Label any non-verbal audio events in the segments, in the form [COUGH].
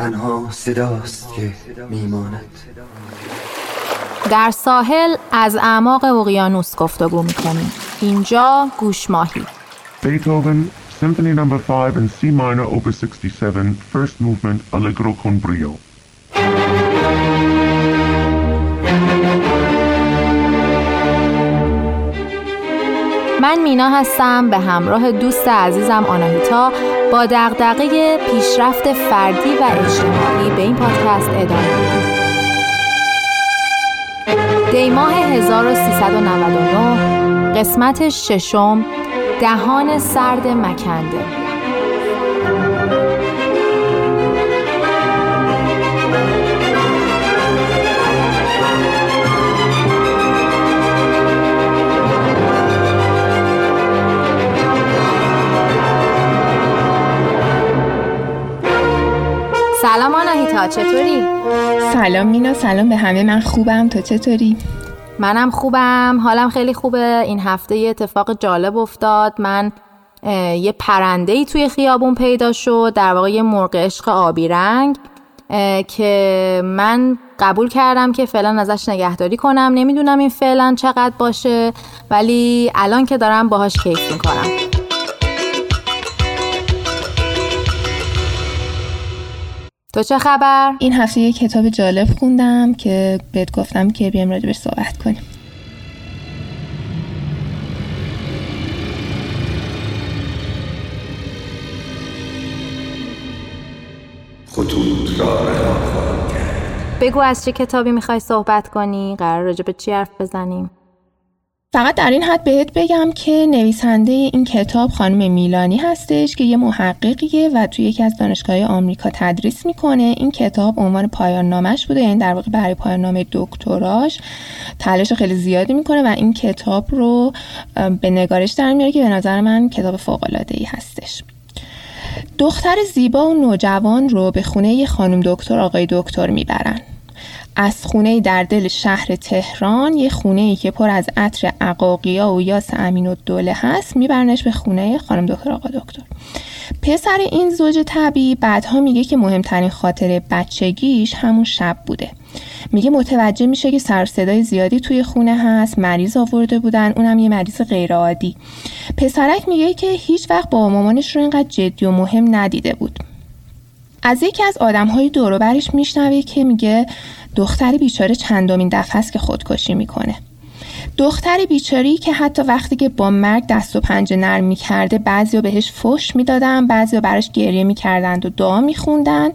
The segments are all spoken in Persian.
تنها صداست که میماند در ساحل از اعماق اقیانوس گفتگو می‌کنیم اینجا گوش ماهی Beethoven, Symphony No. 5 in C minor, Opus 67, first movement, Allegro con brio. من مینا هستم به همراه دوست عزیزم آناهیتا با دغدغه پیشرفت فردی و اجتماعی به این پادکست ادامه میدیم. دیماه 1399 قسمت ششم دهان سرد مکنده. سلام آناهیتا چطوری؟ سلام مینا سلام به همه. من خوبم. تو چطوری؟ منم خوبم. حالم خیلی خوبه. این هفته یه اتفاق جالب افتاد. من یه پرنده ای توی خیابون پیدا شد. در واقع یه مرغ عشق آبی رنگ که من قبول کردم که فعلا ازش نگهداری کنم. نمی‌دونم این فعلا چقدر باشه ولی الان که دارم باهاش کیف می‌کنم. تو چه خبر؟ این هفته یه کتاب جالب خوندم که بهت گفتم که بیام راجبش صحبت کنیم خطوط را بگو از چه کتابی می‌خوای صحبت کنی؟ قرار راجع به چی حرف بزنیم؟ فقط در این حد بهت بگم که نویسنده این کتاب خانم میلانی هستش که یه محققیه و توی یکی از دانشگاه آمریکا تدریس می‌کنه. این کتاب عنوان پایان نامش بوده یعنی در واقع برای پایان نامه دکتراش تلاش خیلی زیادی می‌کنه و این کتاب رو به نگارش در میاره که به نظر من کتاب فوق العاده ای هستش. دختر زیبا و نوجوان رو به خونه یه خانم دکتر آقای دکتر می‌برن. از خونه در دل شهر تهران یه خونه ای که پر از عطر عقاقیا و یاس امین و دوله هست میبرنش به خونه خانم دکتر آقا دکتر. پسر این زوج طبی بعدها میگه که مهمترین خاطر بچگیش همون شب بوده. میگه متوجه میشه که سر صدای زیادی توی خونه هست مریض آورده بودن اونم یه مریض غیرعادی. پسرک میگه که هیچ وقت با مامانش رو اینقدر جدی و مهم ندیده بود. از یکی از آدم های دوروبرش میشنوه که میگه دختر بیچاره چندمین دفعه است که خودکشی می‌کنه. دختر بیچاری که حتی وقتی که با مرگ دست و پنجه نرم می‌کرده بعضی بهش فش می‌دادن بعضی براش گریه می‌کردند و دعا میخوندن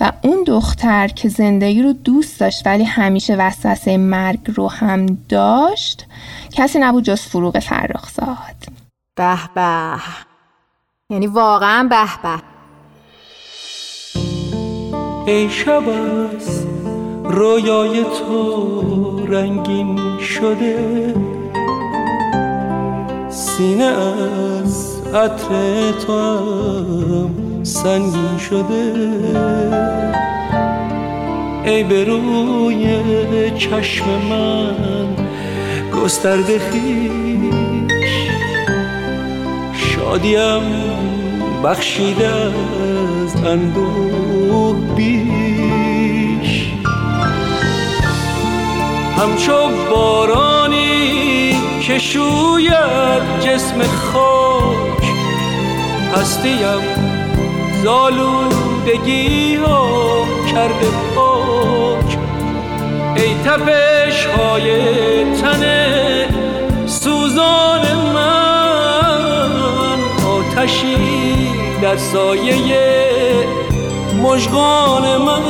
و اون دختر که زندگی رو دوست داشت ولی همیشه وسوسه مرگ رو هم داشت کسی نبود جز فروغ فرخزاد. به به. یعنی واقعا به به. ای شب از رویای تو رنگین شده. سینه از عطر تو هم سنگین شده. ای به روی چشم من گسترده خیش. شادیم بخشیده از اندوه بیش. همچو بارانی که شوید جسم خاک هستیم زالودگی ها کرده پاک. ای تپش های تن سوزان من آتشی در سایه مژگان من.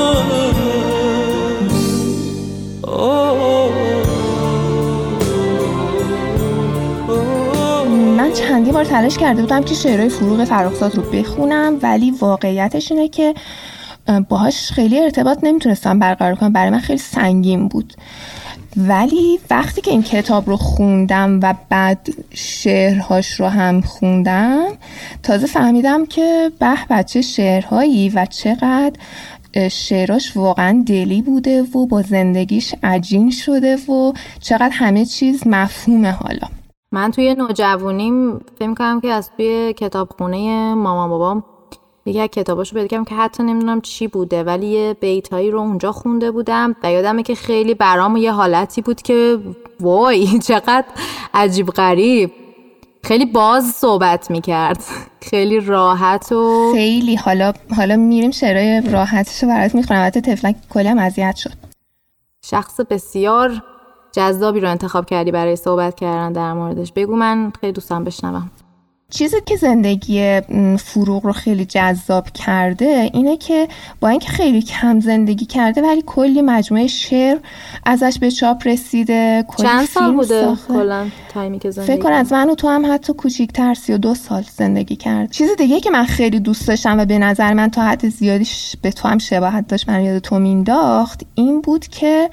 من چندی بار تلاش کرده بودم که شعرهای فروغ فرخزاد رو بخونم ولی واقعیتش اینه که باهاش خیلی ارتباط نمی‌تونستم برقرار کنم. برای من خیلی سنگین بود. ولی وقتی که این کتاب رو خوندم و بعد شعرهاش رو هم خوندم تازه فهمیدم که به بچه شعرهایی و چقدر شعراش واقعا دلی بوده و با زندگیش عجین شده و چقدر همه چیز مفهومه حالا. من توی نوجوانیم فکر کنم که از توی کتابخونه مامان بابام یکی از کتاباشو پیدا که حتی نمی‌دونم چی بوده ولی یه بیتایی رو اونجا خونده بودم و یادمه که خیلی برام یه حالتی بود که وای [LAUGHS] چقدر عجیب غریب. خیلی باز صحبت می‌کرد. خیلی راحت و خیلی. حالا حالا میریم شعرهای راحتش رو برات می‌خونم. البته تفلک کلی هم اذیت شد. شخص بسیار جذابی رو انتخاب کردی برای صحبت کردن در موردش. بگو من خیلی دوستم بشنوم. چیزی که زندگی فروغ رو خیلی جذاب کرده اینه که با اینکه خیلی کم زندگی کرده ولی کلی مجموعه شعر ازش به چاپ رسیده چند سال بوده کلا؟ تایمی که زندگی فکر کن از من و تو هم حتی کوچیک‌تر دو سال زندگی کرد چیز دیگه که من خیلی دوست داشتم و به نظر من تا حد زیادی به تو هم شباهت داشت من یاد تو مینداخت این بود که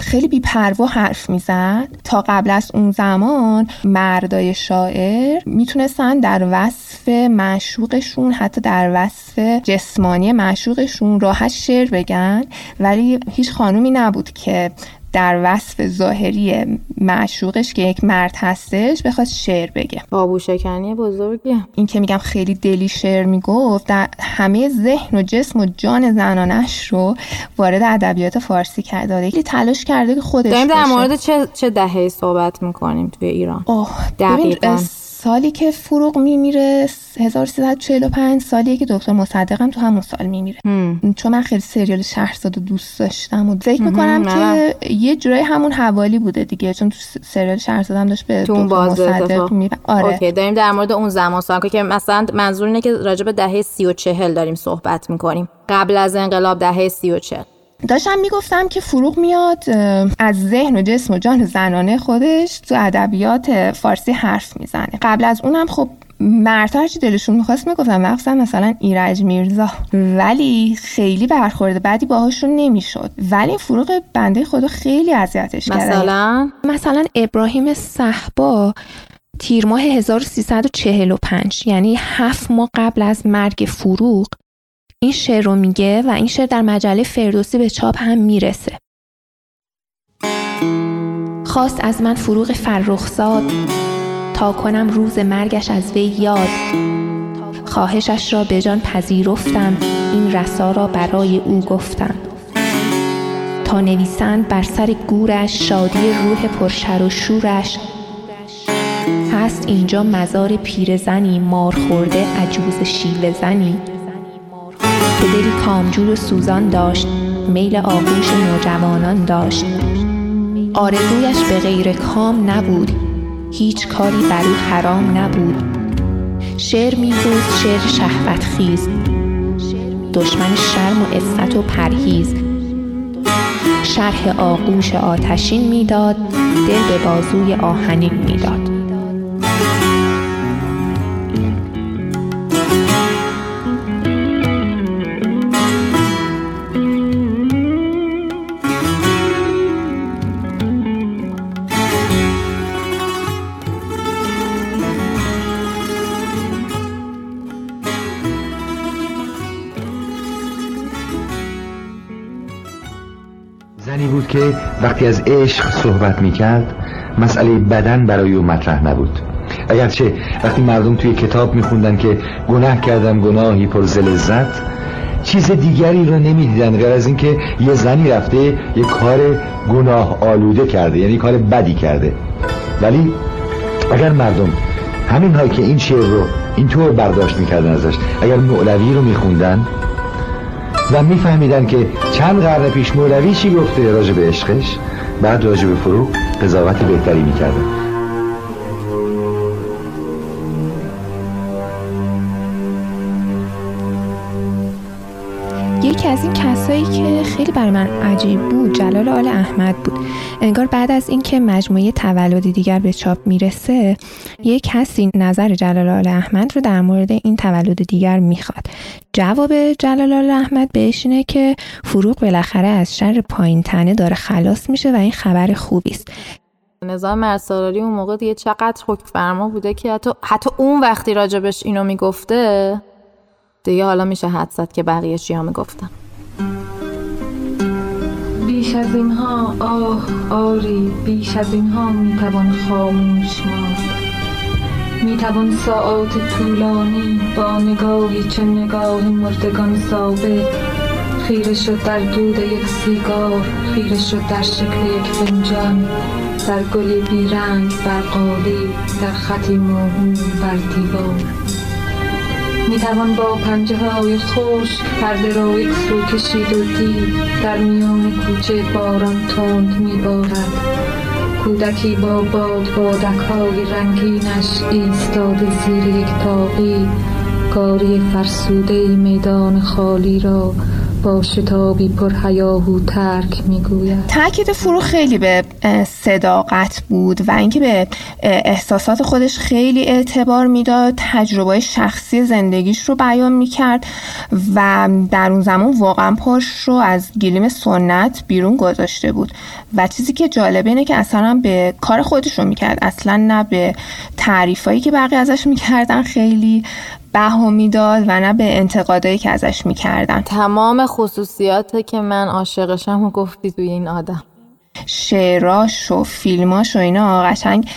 خیلی بی‌پروا حرف می‌زد. تا قبل از اون زمان مردای شاعر می‌تونستن در وصف معشوقشون حتی در وصف جسمانی معشوقشون راحت شعر بگن. ولی هیچ خانومی نبود که در وصف ظاهری معشوقش که یک مرد هستش بخواد شعر بگه. بابو شکنی بزرگی این که میگم خیلی دلی شعر می‌گفت در همه ذهن و جسم و جان زنانش رو وارد ادبیات فارسی کرده خیلی تلاش کرده که خودش داریم در مورد چه, چه دهه صحبت می‌کنیم توی ایران؟ اوه دقیقا. سالی که فروغ میمیره 1345 سالیه که دکتر مصدقم تو همون سال میمیره. چون من خیلی سریال شهرزاد دوست داشتم و فکر می‌کنم که یه جورای همون حوالی بوده دیگه چون تو سریال شهرزاد هم داشت به دکتر مصدق می آره. اوکی داریم در مورد اون زمان سال که مثلا منظور اینه که راجع به دهه 30 و 40 داریم صحبت می‌کنیم. قبل از انقلاب دهه 30 و 40 داشتم می‌گفتم که فروغ میاد از ذهن و جسم و جان زنانه خودش تو ادبیات فارسی حرف می‌زنه. قبل از اونم خب مرد هرچی دلشون می‌خواست می‌گفتم مخصوصا مثلا ایرج میرزا. ولی خیلی برخورده بعدی باهاشون نمی‌شد. ولی فروغ بنده خدا خیلی اذیتش کرد. مثلا؟ مثلا ابراهیم صحبا تیر ماه 1345 یعنی هفت ماه قبل از مرگ فروغ این شعر رو میگه و این شعر در مجله فردوسی به چاپ هم می‌رسه. خواست از من فروغ فرخزاد تا کنم روز مرگش از وی یاد. خواهشش را به جان پذیرفتم این رسا را برای او گفتم. تا نویسند بر سر گورش شادی روح پرشر و شورش. هست اینجا مزار پیرزنی مار خورده عجوز شیوه زنی. که دلی کامجور و سوزان داشت میل آغوش نوجوانان داشت. آرزویش به غیر کام نبود هیچ کاری بر او حرام نبود. شعر می‌گفت شعر شهوت خیز دشمن شرم و عفت و پرهیز. شرح آغوش آتشین می‌داد دل به بازوی آهنین می‌داد. وقتی از عشق صحبت می‌کرد مسئله بدن برای او مطرح نبود. اگرچه وقتی مردم توی کتاب میخوندن که گناه کردم گناهی پر لذت چیز دیگری رو نمی‌دیدن غیر از اینکه یه زنی رفته یه کار گناه آلوده کرده یعنی کار بدی کرده. ولی اگر مردم همین هایی که این شعر رو اینطور برداشت می‌کردن ازش اگر مولوی رو میخوندن و میفهمیدن که چند قرن پیش مولوی چی گفته راجع به عشقش؟ بعد راجع به فروغ قضاوت بهتری می‌کردن. خیلی بر من عجیب بود. جلال آل احمد بود. انگار بعد از اینکه مجموعه تولد دیگر به چاپ می‌رسه یک کسی نظر جلال آل احمد رو در مورد این تولد دیگر می‌خواد. جواب جلال آل احمد بهش اینه که فروغ بالاخره از شر پایین تنه داره خلاص میشه و این خبر خوبی است. نظام مرسالاری اون موقع دیگه چقدر حکم فرما بوده که حتی, حتی اون وقتی راجبش اینو می‌گفته دیگه حالا میشه حد زد که بقیه چی ها می‌گفتن. بیش از اینها آه آری بیش از اینها می‌توان خاموش ماند. می‌توان ساعات طولانی با نگاهی چه نگاه مردگان سابق خیره شد در دود یک سیگار خیره شد در شکل یک فنجان. در گلی بیرنگ بر قالی در خطی موهوم بر دیوار. می‌توان با پنجه های خوش پرده را یک سو کشید و دید. در میان کوچه باران تند میبارد. کودکی با باد بادک های رنگینش ایستاده زیر یک تاقی. گاری فرسوده میدان خالی را با شتابی پر هیاهو ترک می‌گوید. تاکید فرو خیلی به صداقت بود و اینکه به احساسات خودش خیلی اعتبار می‌داد تجربه شخصی زندگیش رو بیان می‌کرد و در اون زمان واقعا پاش رو از گلیم سنت بیرون گذاشته بود. و چیزی که جالبه اینه که اصلا به کار خودش رو می‌کرد. اصلا نه به تعریفایی که بقیه ازش می‌کردن خیلی بها می‌داد و نه به انتقادایی که ازش می‌کردن. تمام خصوصیات که من عاشقشم و گفتی توی این آدم. شعراش و فیلماش و اینا قشنگ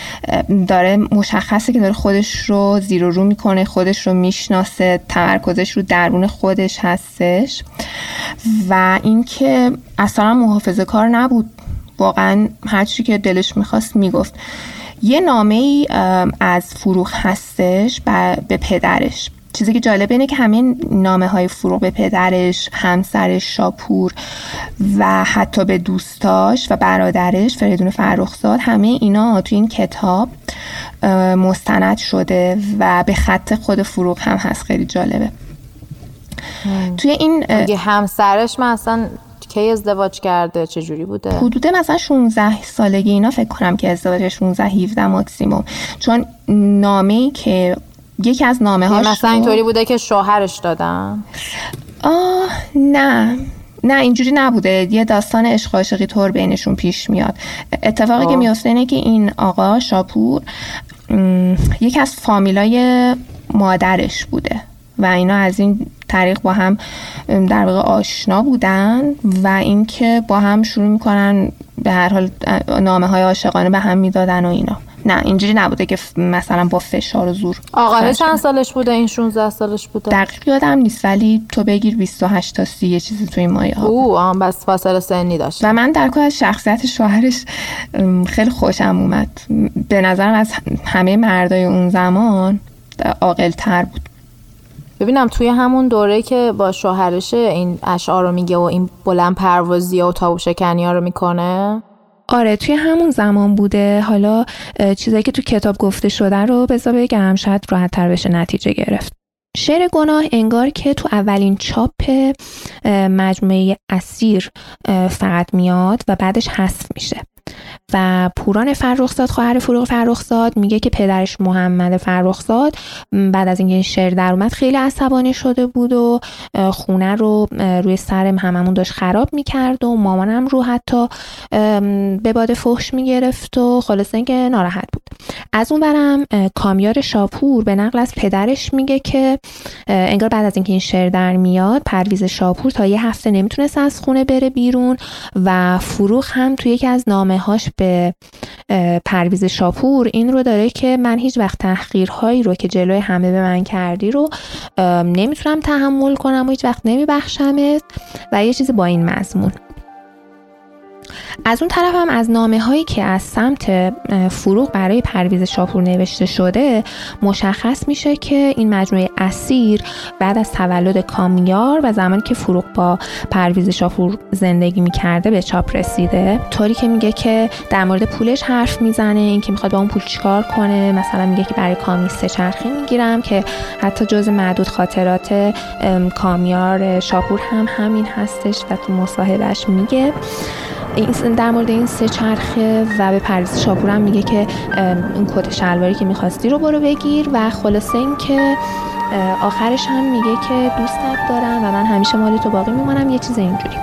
داره مشخصه که داره خودش رو زیر و رو می‌کنه خودش رو می‌شناسه تمرکزش رو درون خودش هستش. و اینکه اصلا محافظه کار نبود. واقعا هرچی که دلش می‌خواست می‌گفت. یه نامه ای از فروغ هستش به پدرش. چیزی که جالبه اینه که همین نامه های فروغ به پدرش، همسرش شاپور و حتی به دوستاش و برادرش فریدون فرخزاد همه اینا توی این کتاب مستند شده و به خط خود فروغ هم هست. خیلی جالبه. توی این همسرش من اصلا کی ازدواج کرده؟ چه جوری بوده؟ حدود مثلا 16 سالگی اینا فکر کنم که ازدواج 16 17 ماکسیموم. چون نامه ای که یکی از نامه هاش مثلا اینطوری بوده که شوهرش دادن؟ آه نه. نه اینجوری نبوده. یه داستان عشق عاشقی طور بینشون پیش میاد. اتفاقی که میفته اینه که این آقا شاپور یکی از فامیلای مادرش بوده و اینا از این طریق با هم در واقع آشنا بودن و اینکه با هم شروع می‌کنن به هر حال نامه های عاشقانه به هم می‌دادن و اینا. نه اینجوری نبوده که مثلا با فشار و زور آقا چند سالش بوده این 16 سالش بوده؟ دقیق یادم نیست ولی تو بگیر 28 تا 30 یه چیزی توی مایه ها. او آم بس فاصله سنی داشت. و من در کل از شخصیت شوهرش خیلی خوشم اومد. به نظرم از همه مردای اون زمان عاقل تر بود. ببینم توی همون دوره که با شوهرش این اشعار رو میگه و این بلند پروازی و تابو شکنی ها رو می‌کنه. آره توی همون زمان بوده. حالا چیزایی که تو کتاب گفته شده رو بذار بگم شاید راحت تر بشه نتیجه گرفت. شعر گناه انگار که تو اولین چاپ مجموعه اسیر فقط میاد و بعدش حذف میشه. و پوران فرخزاد خواهر فروغ فرخزاد میگه که پدرش محمد فرخزاد بعد از اینکه این شعر در اومد خیلی عصبانی شده بود و خونه رو روی سر هممون داشت خراب می‌کرد و مامانم رو حتی به باد فحش می‌گرفت و خلاصه اینکه ناراحت بود. از اون برم کامیار شاپور به نقل از پدرش میگه که انگار بعد از اینکه این شعر در میاد پرویز شاپور تا یه هفته نمی‌تونست از خونه بره بیرون و فروغ هم توی یکی از نامه هاش به پرویز شاپور این رو داره که من هیچ وقت تحقیرهایی رو که جلوی همه به من کردی رو نمی‌تونم تحمل کنم و هیچ وقت نمیبخشمت و یه چیزی با این مضمون. از اون طرف هم از نامه هایی که از سمت فروغ برای پرویز شاپور نوشته شده مشخص میشه که این مجموعه اسیر بعد از تولد کامیار و زمانی که فروغ با پرویز شاپور زندگی می‌کرده به چاپ رسیده. طوری که میگه که در مورد پولش حرف می‌زنه اینکه می‌خواد با اون پول چیکار کنه. مثلا میگه که برای کامی سه چرخی می‌گیرم که حتی جز معدود خاطرات کامیار شاپور هم همین هستش و تو مصاحبهش میگه. این در مورد این سه چرخه و به پرویز شاپورم میگه که اون کت شلواری که می‌خواستی رو برو بگیر و خلاصه این که آخرش هم میگه که دوستت دارم و من همیشه مالی تو باقی میمانم یه چیز اینجوری.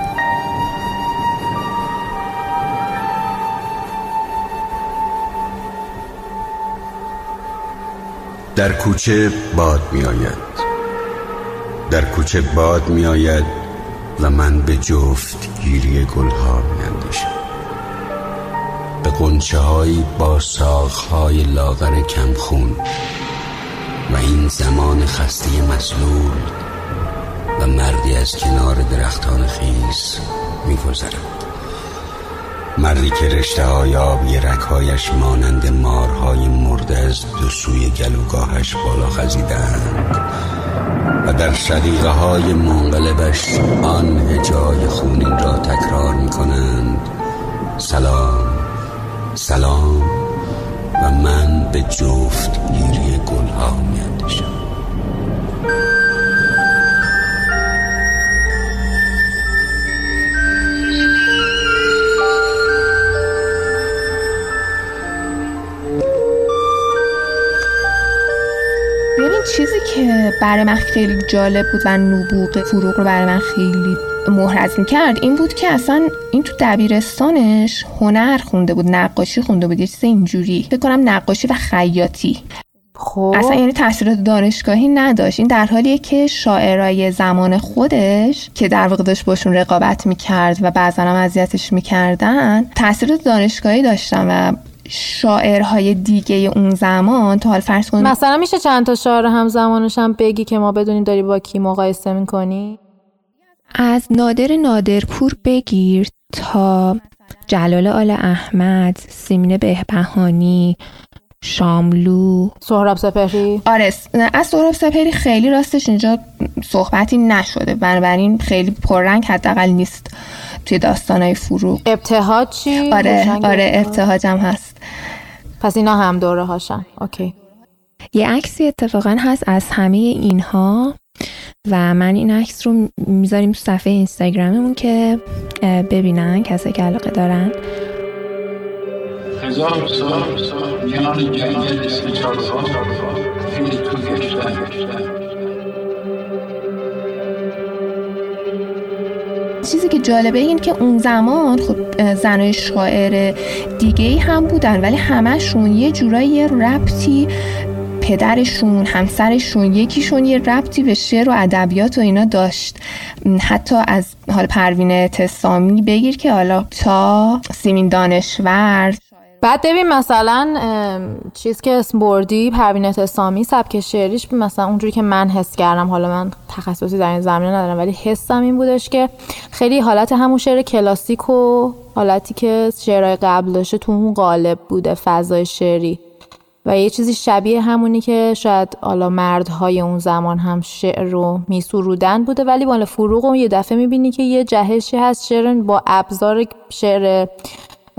در کوچه باد می آید در کوچه باد می آید و من به جفت گیری گلها میاندیشم. به قنچه با های لاغر کمخون و این زمان خسته مسلول و مردی از کنار درختان خیز میگذرد مردی که رشته های آبی رکهایش مانند مارهای مرده از دو سوی گلوگاهش بالا خزیدند و در شدیقه های منقلبش آن هجای خونین را تکرار می کنند سلام سلام و من به جفت گیری گلها می اندشم. چیزی که برای من خیلی جالب بود و نبوغ فروغ رو برای من خیلی محرز کرد این بود که اصلا این تو دبیرستانش هنر خونده بود نقاشی خونده بود یه چیز اینجوری. فکر کنم نقاشی و خیاطی. خب. اصلا یعنی تحصیلات دانشگاهی نداشت. این در حالیه که شاعرای زمان خودش که در واقع داشت باشون رقابت می‌کرد و بعضا هم اذیتش می‌کردن تحصیلات دانشگاهی داشتن و شاعرهای دیگه اون زمان تا حال فرض کنید مثلا میشه چند تا شعر همزمانش هم بگی که ما بدونیم داری با کی مقایسه می‌کنی؟ از نادر نادرپور بگیر تا جلال آل احمد سیمین بهبهانی شاملو. سهراب سپهری؟ آره از سهراب سپهری خیلی راستش اینجا صحبتی نشده. بنابراین خیلی پررنگ حداقل نیست. توی داستانهای فروغ. ابتهاج چی؟ آره آره ابتهاج؟ ابتهاجم هست. پس اینا هم دوره هاشن. اوکی. یه عکسی اتفاقا هست از همه اینها و من این عکس رو می‌ذاریم تو صفحه اینستاگراممون که ببینن کسی که علاقه دارن. هزار سال میان جنگل اسم چارها فیل تو گشتن. چیزی که جالبه این که اون زمان خب زنای شاعر دیگه ای هم بودن ولی همشون یه جورایی ربطی پدرشون همسرشون یکیشون یه ربطی به شعر و ادبیات و اینا داشت. حتی از حال پروین تسامی بگیر که حالا تا سیمین دانشور بعد ببین مثلا چیز که اسم بردی پروین اعتصامی سبک شعریش مثلا اونجوری که من حس کردم حالا من تخصصی در این زمینه ندارم ولی حسم این بودش که خیلی حالت همون شعر کلاسیک و حالتی که شعرهای قبل داشته تو اون قالب بوده فضای شعری. و یه چیزی شبیه همونی که شاید حالا مردهای اون زمان هم شعر رو میسرودن بوده ولی مال فروغ رو یه دفعه می‌بینی که یه جهشی هست شعر با ابزار شعر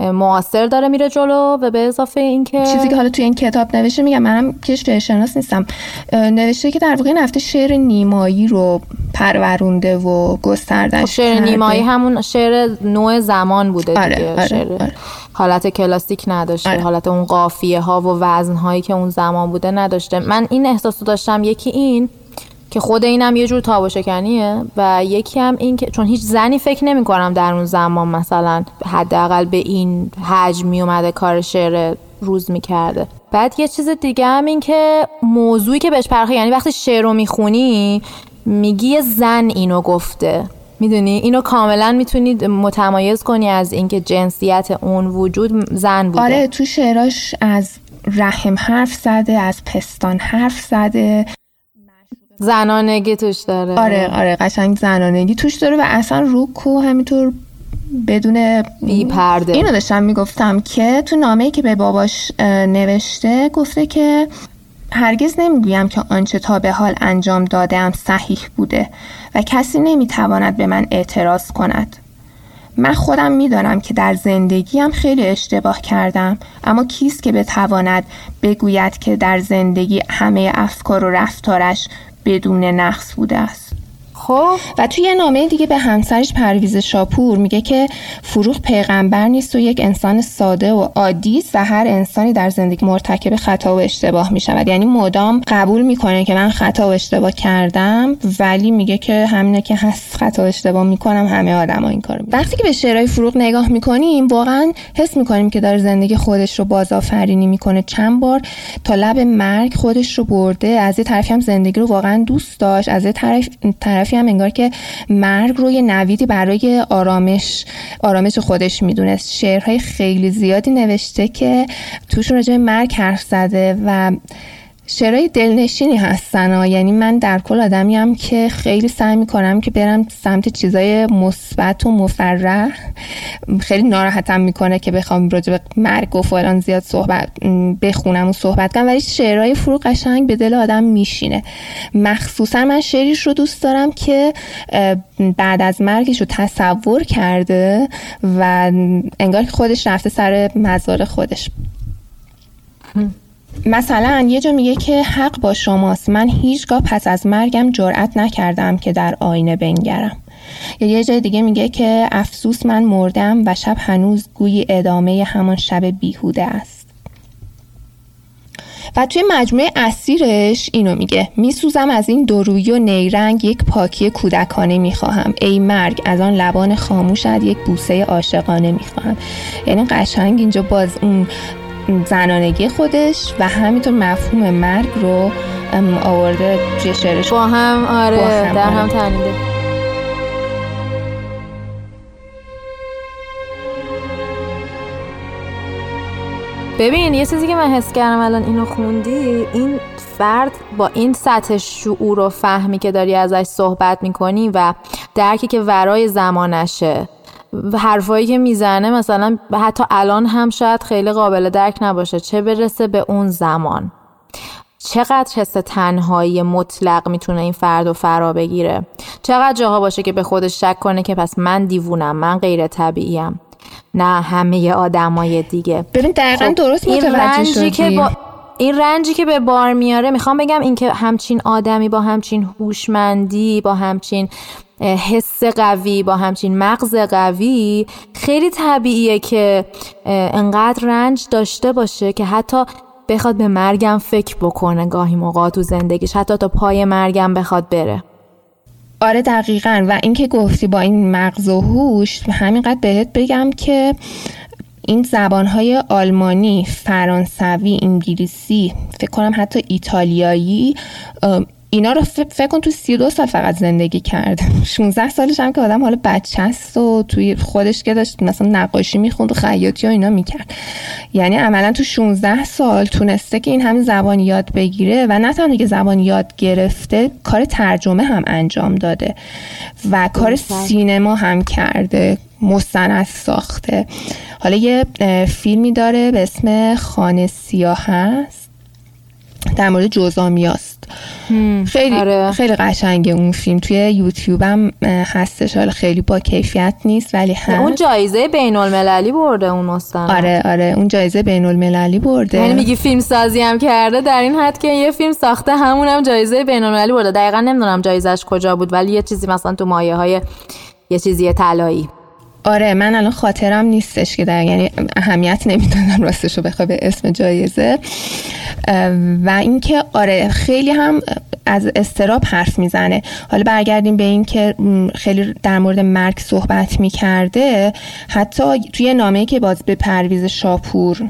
معاصر داره میره جلو و به اضافه اینکه چیزی که حالا توی این کتاب نوشته میگم منم که شناس نیستم نوشته که در واقع این هفته شعر نیمایی رو پرورونده و گستردش خب شعر کرده. نیمایی همون شعر نوع زمان بوده آره، دیگه آره، شعر آره. حالت کلاسیک نداشته آره. حالت اون قافیه ها و وزن هایی که اون زمان بوده نداشته من این احساس رو داشتم یکی این که خود اینم یه جور تاب و شکنیه و یکی هم این که چون هیچ زنی فکر نمی کنم در اون زمان مثلا حداقل به این حجم می اومده کار شعر روز می‌کرده. بعد یه چیز دیگه هم این که موضوعی که بهش پرخه یعنی وقتی شعر رو می‌خونی میگی یه زن اینو گفته. می‌دونی؟ اینو کاملا می‌تونید متمایز کنی از اینکه جنسیت اون وجود زن بوده. آره تو شعراش از رحم حرف زده از پستان حرف زده. زنانگی توش داره آره آره قشنگ زنانگی توش داره و اصلا روک و همینطور بدون بی پرده. اینو داشتم می‌گفتم که تو نامه‌ای که به باباش نوشته گفته که هرگز نمی‌گویم که آنچه تا به حال انجام دادم صحیح بوده و کسی نمی‌تواند به من اعتراض کند من خودم می‌دانم که در زندگیم خیلی اشتباه کردم اما کیست که بتواند بگوید که در زندگی همه افکار و رفتارش بدون نقص بوده است. خب؟ و توی یه نامه دیگه به همسرش پرویز شاپور میگه که فروغ پیغمبر نیست و یک انسان ساده و عادی و هر انسانی در زندگی مرتکب خطا و اشتباه می‌شود. یعنی مدام قبول می‌کنه که من خطا و اشتباه کردم ولی میگه که همینه که هست خطا و اشتباه می‌کنم همه آدما این کارو وقتی که به شعرهای فروغ نگاه می‌کنیم واقعا حس می‌کنیم که داره زندگی خودش رو بازآفرینی می‌کنه. چند بار تا لب مرگ خودش رو برده از یه طرفی هم زندگی رو واقعا دوست داشت از یه طرف طرفی هم انگار که مرگ رو یه نویدی برای آرامش آرامش خودش می‌دونست شعرهای خیلی زیادی نوشته که توشون راجع مرگ حرف زده و شعرهای دلنشینی هستن ها. یعنی من در کل آدمیم که خیلی سعی می‌کنم که برم سمت چیزای مثبت و مفرح. خیلی ناراحتم می‌کنه که بخوام راجع به مرگ و فلان زیاد صحبت بخونم و صحبت کنم. ولی شعرهای فرو قشنگ به دل آدم میشینه. مخصوصا من شعریش رو دوست دارم که بعد از مرگش رو تصور کرده و انگار که خودش رفته سر مزار خودش. مثلا یه جا میگه که حق با شماست. من هیچگاه پس از مرگم جرأت نکردم که در آینه بنگرم. یا یه جای دیگه میگه که افسوس من مردم و شب هنوز گویی ادامه همان شب بیهوده است. و توی مجموعه اسیرش اینو میگه. میسوزم از این درویی و نیرنگ یک پاکی کودکانه می‌خواهم. ای مرگ از آن لبان خاموشت یک بوسه عاشقانه می‌خواهم. یعنی قشنگ اینجا باز اون زنانگی خودش و همینطور مفهوم مرگ رو آورده توی شعرش. با هم آره با هم در هم تنیده ببین یه چیزی که من حس کردم الان اینو خوندی این فرد با این سطح شعور و فهمی که داری ازش صحبت می‌کنی و درکی که ورای زمانشه. حرفایی که می‌زنه مثلا حتی الان هم شاید خیلی قابل درک نباشه چه برسه به اون زمان؟ چقدر حس تنهایی مطلق می‌تونه این فرد رو فرا بگیره؟ چقدر جاها باشه که به خودش شک کنه که پس من دیوونم من غیر طبیعیم؟ نه همه آدمای دیگه. ببین دقیقا خب درست این رنجی که با این رنجی که به بار میاره می‌خوام بگم اینکه همچین آدمی با همچین هوشمندی با همچین حس قوی با همچین مغز قوی خیلی طبیعیه که انقدر رنج داشته باشه که حتی بخواد به مرگم فکر بکنه گاهی موقع تو زندگیش حتی تا پای مرگم بخواد بره. آره دقیقا. و اینکه گفتی با این مغز و هوش همینقدر بهت بگم که این زبانهای آلمانی، فرانسوی، انگلیسی، فکر کنم حتی ایتالیایی اینا رو فکر کن تو 32 سال فقط زندگی کرده. [LAUGHS] 16 سالش هم که آدم حالا بچه است و توی خودش که داشت مثلا نقاشی می‌خوند و خیاطی و اینا می‌کرد. یعنی عملا تو 16 سال تونسته که این همین زبان یاد بگیره و نه تنها که زبان یاد گرفته کار ترجمه هم انجام داده و کار سینما هم کرده مستند ساخته. حالا یه فیلمی داره به اسم خانه سیاه هست. در مورد جوزامیاست خیلی آره. خیلی قشنگه اون فیلم. توی یوتیوب هم هستش. حالا خیلی با کیفیت نیست ولی هم اون جایزه بین المللی برده اون مستند آره آره. اون جایزه بین المللی برده. یعنی میگی فیلم سازی هم کرده در این حد که یه فیلم ساخته همونم جایزه بین المللی برده. دقیقا نمی‌دونم جایزش کجا بود ولی یه چیزی مثلا تو مایه های یه چیزی طلایی. آره من الان خاطرم نیستش که در یعنی اهمیت نمی‌دادم راستش رو بخواه به اسم جایزه. و اینکه آره خیلی هم از استراب حرف می‌زنه. حالا برگردیم به این که خیلی در مورد مرگ صحبت می‌کرده. حتی توی نامه که باز به پرویز شاپور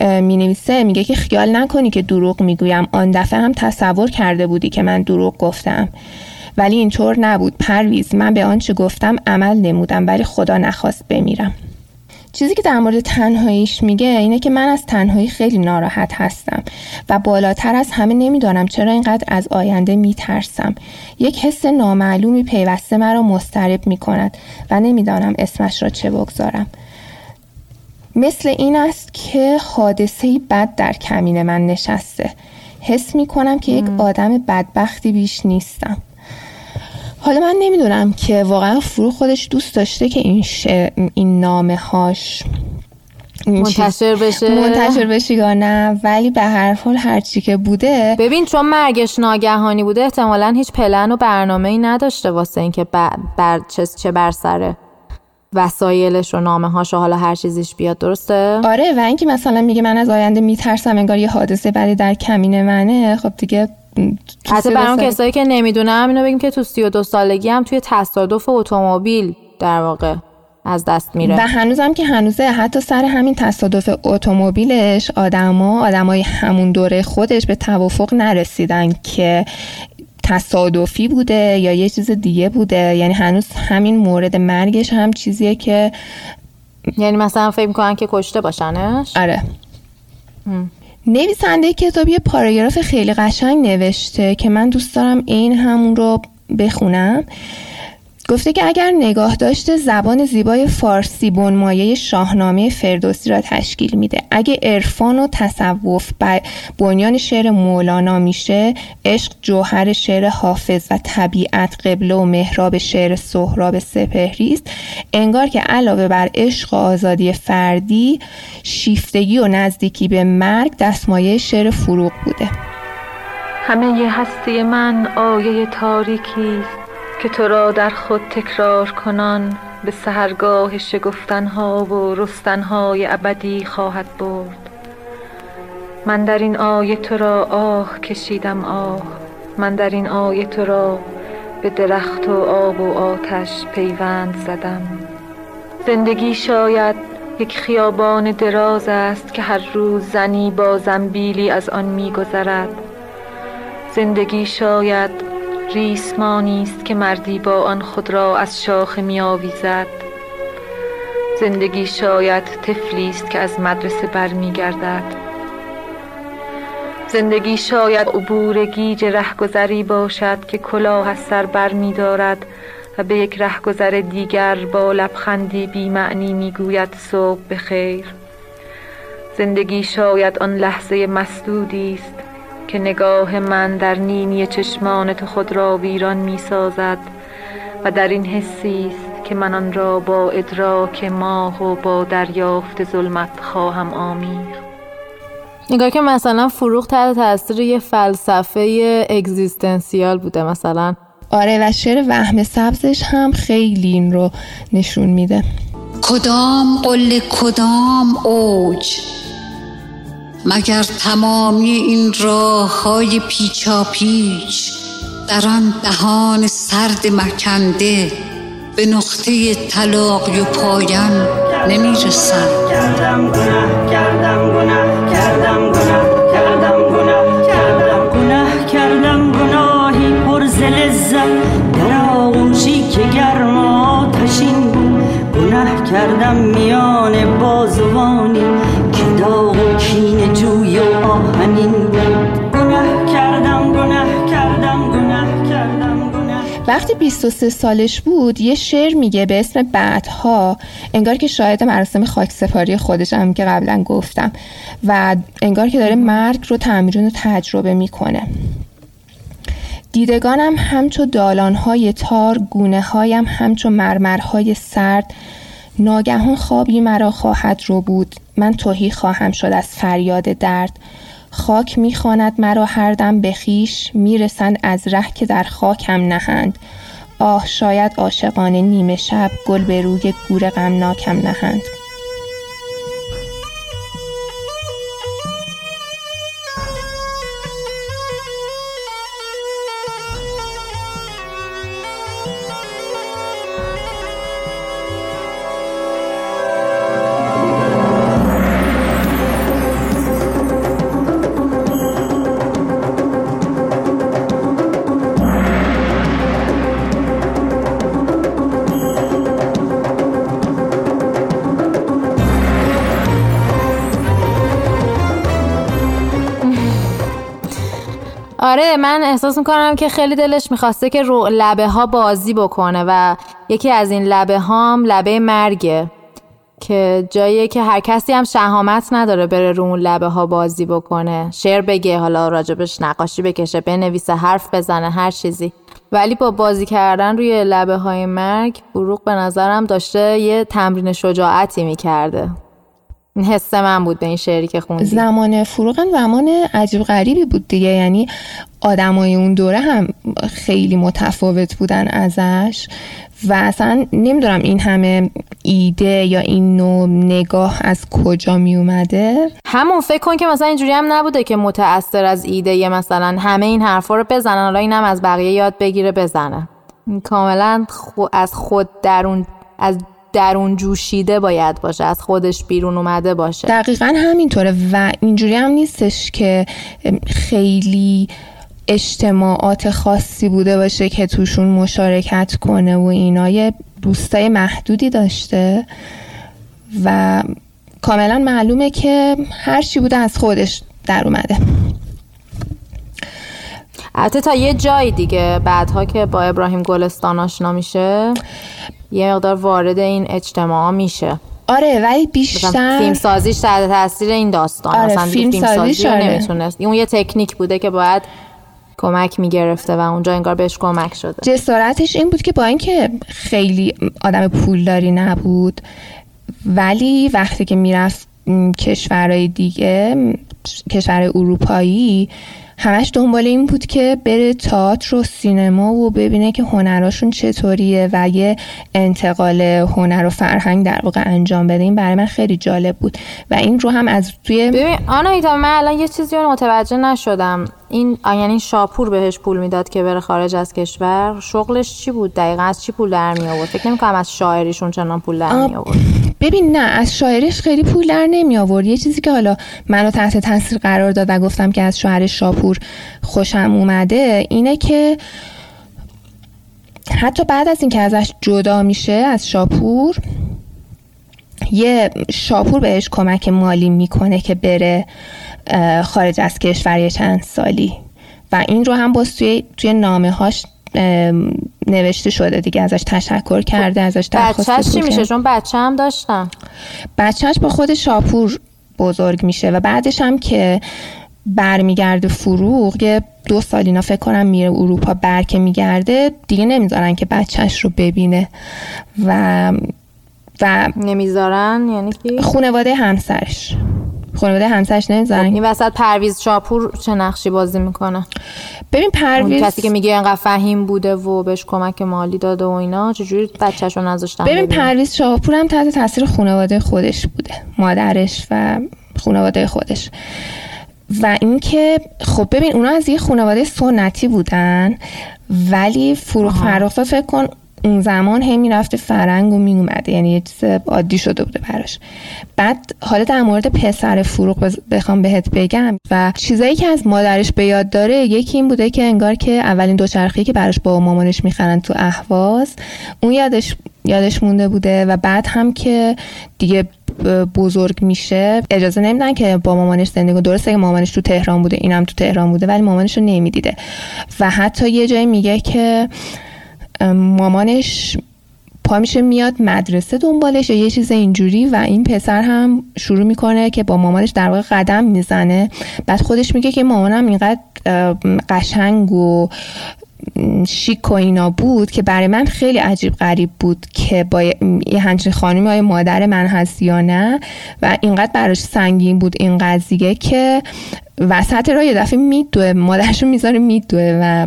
می نویسه میگه که خیال نکنی که دروغ می‌گویم. آن دفعه هم تصور کرده بودی که من دروغ گفتم. ولی اینطور نبود. پرویز من به آنچه گفتم عمل نمودم ولی خدا نخواست بمیرم. چیزی که در مورد تنهاییش میگه اینه که من از تنهایی خیلی ناراحت هستم و بالاتر از همه نمی‌دانم چرا اینقدر از آینده میترسم. یک حس نامعلومی پیوسته مرا مسترب می‌کند و نمی‌دانم اسمش را چه بگذارم. مثل این است که حادثه بد در کمین من نشسته. حس می‌کنم که یک آدم بدبختی بیش نیستم. حالا من نمی‌دونم که واقعا فرو خودش دوست داشته که این, این نامه هاش منتشر بشه؟ منتشر بشه یا نه؟ ولی به هر حال هرچی که بوده ببین چون مرگش ناگهانی بوده احتمالا هیچ پلن و برنامه ای نداشته واسه اینکه بر, بر چه, چه بر سره وسایلش و نامه هاش و حالا هر چیزیش بیاد درسته؟ آره و اینکه مثلا میگه من از آینده میترسم انگار یه حادثه ولی در کمین منه خب دیگه حتی برای کسایی که نمی‌دونم اینو بگیم که تو 32 سالگی هم توی تصادف اتومبیل در واقع از دست میره. و هنوزم که هنوزه حتی سر همین تصادف اتومبیلش آدما آدمای همون دوره خودش به توافق نرسیدن که تصادفی بوده یا یه چیز دیگه بوده. یعنی هنوز همین مورد مرگش هم چیزیه که یعنی مثلا فکر می‌کنن که کشته باشنش؟ آره. نویسنده کتاب یه پاراگراف خیلی قشنگ نوشته که من دوست دارم این همون رو بخونم. گفته که اگر نگاه داشته زبان زیبای فارسی بنمایه شاهنامه فردوسی را تشکیل میده. اگه عرفان و تصوف بنیان شعر مولانا میشه عشق جوهر شعر حافظ و طبیعت قبله و مهراب شعر سهراب سپهری است. انگار که علاوه بر عشق و آزادی فردی شیفتگی و نزدیکی به مرگ دستمایه شعر فروغ بوده. همه هستی من آیه تاریکی است. که تو را در خود تکرار کنان به سهرگاه شگفتنها و رستنهای ابدی خواهد برد. من در این آیه تو را آه کشیدم آه. من در این آیه تو را به درخت و آب و آتش پیوند زدم. زندگی شاید یک خیابان دراز است که هر روز زنی با زنبیلی از آن میگذرد. زندگی شاید ریسمانی است که مردی با آن خود را از شاخه می آویزد زندگی شاید طفلی است که از مدرسه برمیگردد. زندگی شاید عبور گیج رهگذری باشد که کلاه از سر بر می و به یک رهگذر دیگر با لبخندی بی معنی می گوید صبح بخیر. زندگی شاید آن لحظه مسدودی است که نگاه من در نیمی چشمان تو خود را ویران می سازد و در این حسی است که من آن را با ادراک ماه و با دریافت ظلمت خواهم آمیخت نگاه که مثلا فروغ تحت تاثیر یه فلسفه اگزیستنسیال بوده مثلا. آره و شعر وهم سبزش هم خیلی این رو نشون میده. کدام قل کدام اوج؟ مگر تمامی این راه های پیچا پیچ در آن دهان سرد مکنده به نقطه طلاقی و پایان نمی رسند کردم گناه کردم گناه کردم گناه کردم گناه کردم گناه کردم گناهی پر لذت. در آغوشی که گرم آتشین. بود گناه کردم میان بازوانی. وقتی 23 سالش بود یه شعر میگه به اسم بعدها. انگار که شاید مراسم خاکسپاری خودش هم که قبلا گفتم. و انگار که داره مرگ رو تمرین و تجربه می‌کنه. دیدگانم همچو دالانهای تار گونه هایم همچو مرمرهای سرد. ناگهان خوابی مرا خواهد رو بود. من توهی خواهم شد از فریاد درد. خاک می‌خواند مرا هر دم به خویش می‌رسند از ره که در خاکم نهند. آه شاید عاشقانه نیمه شب گل به روی گور غمناکم نهند. آره من احساس می‌کنم که خیلی دلش می‌خواسته که رو لبه ها بازی بکنه و یکی از این لبه هام لبه مرگه که جاییه که هر کسی هم شهامت نداره بره رو اون لبه ها بازی بکنه. شعر بگه حالا راجبش نقاشی بکشه بنویسه حرف بزنه هر چیزی. ولی با بازی کردن روی لبه های مرگ فروغ به نظرم داشته یه تمرین شجاعتی می‌کرده. این حس من بود به این شعری که خوندی. زمان فروغ زمان عجیب غریبی بود دیگه. یعنی آدمای اون دوره هم خیلی متفاوت بودن ازش و اصلا نمی‌دونم این همه ایده یا این نوع نگاه از کجا می اومده همون فکر کن که مثلا اینجوری هم نبوده که متأثر از ایده مثلا همه این حرفا رو بزنن. حالا اینم از بقیه یاد بگیره بزنه. کاملا خو از خود درون از درون جوشیده باید باشه از خودش بیرون اومده باشه. دقیقا همینطوره و اینجوری هم نیستش که خیلی اجتماعات خاصی بوده باشه که توشون مشارکت کنه و اینا. یه دوستای محدودی داشته و کاملا معلومه که هر چی بوده از خودش در اومده. البته تا یه جای دیگه بعدها که با ابراهیم گلستان آشنا میشه. یه مقدار وارد این اجتماع میشه. آره ولی بیشتر فیلم سازیش تحت تاثیر این داستان آره، مثلا فیلم فیلم, سازی آره. نمی‌تونست. اون یه تکنیک بوده که باید کمک می‌گرفته و اونجا انگار بهش کمک شده. جسارتش این بود که با اینکه خیلی آدم پولداری نبود ولی وقتی که می‌رفت کشورهای دیگه م، کشورهای اروپایی همش دنبال این بود که بره تئاتر و سینما و ببینه که هنراشون چطوریه و یه انتقال هنر و فرهنگ در واقع انجام بده. این برای من خیلی جالب بود. و این رو هم از توی ببین آنایتا من الان یه چیزی رو متوجه نشدم. این یعنی شاپور بهش پول می‌داد که بره خارج از کشور. شغلش چی بود؟ دقیقا از چی پول در می آورد فکر نمی‌کنم از شاعریشون چنان پول در می آورد ببین نه از شاعرش خیلی پول در نمی آورد یه چیزی که حالا منو تحت تاثیر قرار داد و گفتم که از شاعر شاپور خوشم اومده اینه که حتی بعد از اینکه ازش جدا میشه از شاپور یه شاپور بهش کمک مالی می‌کنه که بره خارج از کشور یه چند سالی. و این رو هم باز توی, توی نامه هاش نوشته شده دیگه ازش تشکر کرده ازش درخواست بچهش چی میشه. چون بچه هم داشتم. بچهش با خود شاپور بزرگ میشه و بعدش هم که برمیگرده فروغ یه دو سال اینا فکر کنم میره اروپا بر که میگرده دیگه نمی‌ذارن که بچهش رو ببینه. و و نمی‌ذارن؟ یعنی کی؟ خانواده همسرش. خانواده همسرش نمی‌ذارن این وسط پرویز شاپور چه نقشی بازی می‌کنه؟ ببین پرویز کسی که میگه انقدر فهیم بوده و بهش کمک مالی داده و اینا چجوری بچهش رو نذاشتن ببین؟ پرویز شاپور هم تحت تاثیر خانواده خودش بوده مادرش و خانواده خودش. و اینکه خب ببین اونا از یه خانواده سنتی بودن ولی فروغ فرخزاد فکر کن اون زمان هی می‌رفته فرنگ و میومده یعنی یه چیز عادی شده بوده براش. بعد حالا در مورد پسر فروغ بخوام بهت بگم و چیزایی که از مادرش به یاد داره یکی این بوده که انگار که اولین دوچرخه‌ای که براش با مامانش می‌خرن تو اهواز اون یادش یادش مونده بوده و بعد هم که دیگه بزرگ میشه اجازه نمیدن که با مامانش زندگی. درسته که مامانش تو تهران بوده اینم تو تهران بوده ولی مامانش رو نمی‌دیده. و حتی یه جایی میگه که مامانش پا میشه میاد مدرسه دنبالش یا یه چیز اینجوری و این پسر هم شروع می‌کنه که با مامانش در واقع قدم می‌زنه. بعد خودش میگه که مامانم اینقدر قشنگ و شیک و اینا بود که برای من خیلی عجیب غریب بود که با یه همچین خانمی های مادر من هست یا نه. و اینقدر براش سنگین بود این قضیه که وسط را یه دفعه میدوه مادرشو می‌ذاره میدوه و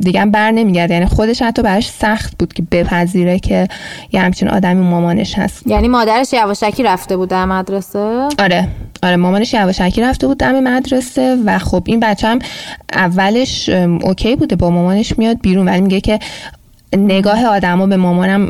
دیگه هم بر نمیگرده. یعنی خودش حتی براش سخت بود که بپذیره که یه همچین آدمی مامانش هست. یعنی مادرش یواشکی رفته بود در مدرسه؟ آره. آره مامانش یواشکی رفته بود دم مدرسه و خب این بچه هم اولش اوکی بوده با مامانش میاد بیرون. ولی میگه که نگاه آدما به مامانم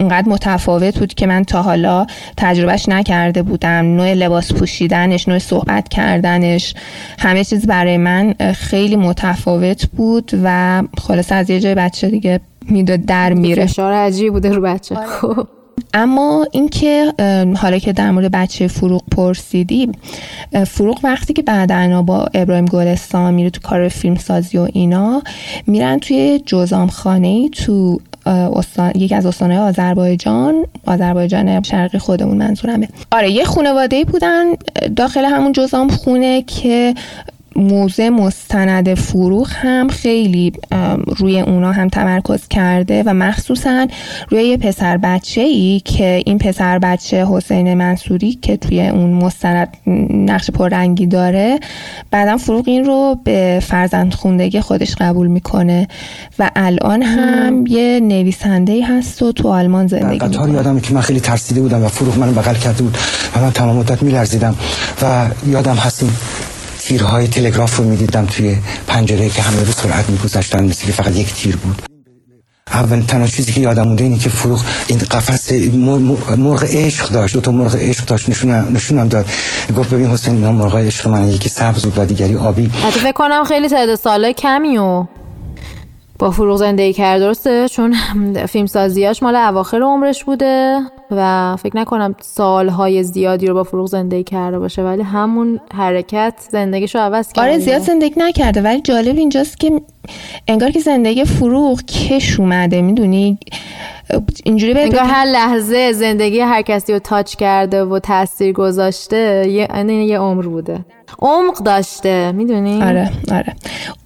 اینقدر متفاوت بود که من تا حالا تجربهش نکرده بودم. نوع لباس پوشیدنش نوع صحبت کردنش همه چیز برای من خیلی متفاوت بود و خلاصه از یه جای بچه دیگه می‌داد در میره. فشار عجیبی بوده رو بچه. خب. اما اینکه حالا که در مورد بچه فروغ پرسیدی فروغ وقتی که بعدا با ابراهیم گلستان میره تو کار فیلم سازی و اینا میرن توی جزام خانه تو استان یکی از استانهای آذربایجان آذربایجان شرقی خودمون منظورمه. آره یه خانواده بودن داخل همون جزام خونه که موزه مستند فروغ هم خیلی روی اونا هم تمرکز کرده و مخصوصا روی یه پسر بچه ای که این پسر بچه حسین منصوری که توی اون مستند نقش پررنگی داره بعدا فروغ این رو به فرزند خوندگی خودش قبول می‌کنه و الان هم یه نویسنده هست و تو آلمان زندگی قطار یادمه که من خیلی ترسیده بودم و فروغ منو بغل کرده بود و من تمام مدت میلرزیدم و یادم هست این تیرهای تلگراف رو می‌دیدم توی پنجره که همه رو سرعت میگذاشتن مثل که فقط یک تیر بود. اول تنها چیزی که یادم مونده اینه که فروغ این قفس مر- مرغ عشق داشت. دو تا مرغ عشق داشت نشونم نشونم داد. گفت ببین حسین اینا مرغ عشق من یکی سبز بود و دیگری آبی. فکر کنم خیلی تعداد ساله کمی و با فروغ زندگی کرد درسته؟ چون [LAUGHS] فیلم سازیاش مال اواخر عمرش بوده. و فکر نکنم سالهای زیادی رو با فروغ زندگی کرده باشه ولی همون حرکت زندگیشو عوض کرده. آره زیاد زندگی نکرده ولی جالب اینجاست که انگار که زندگی فروغ کش اومده می‌دونی؟ اینجوری به انگار هر لحظه زندگی هر کسی رو تاچ کرده و تاثیر گذاشته یه یعنی یه عمر بوده. عمق داشته می‌دونی؟ آره آره.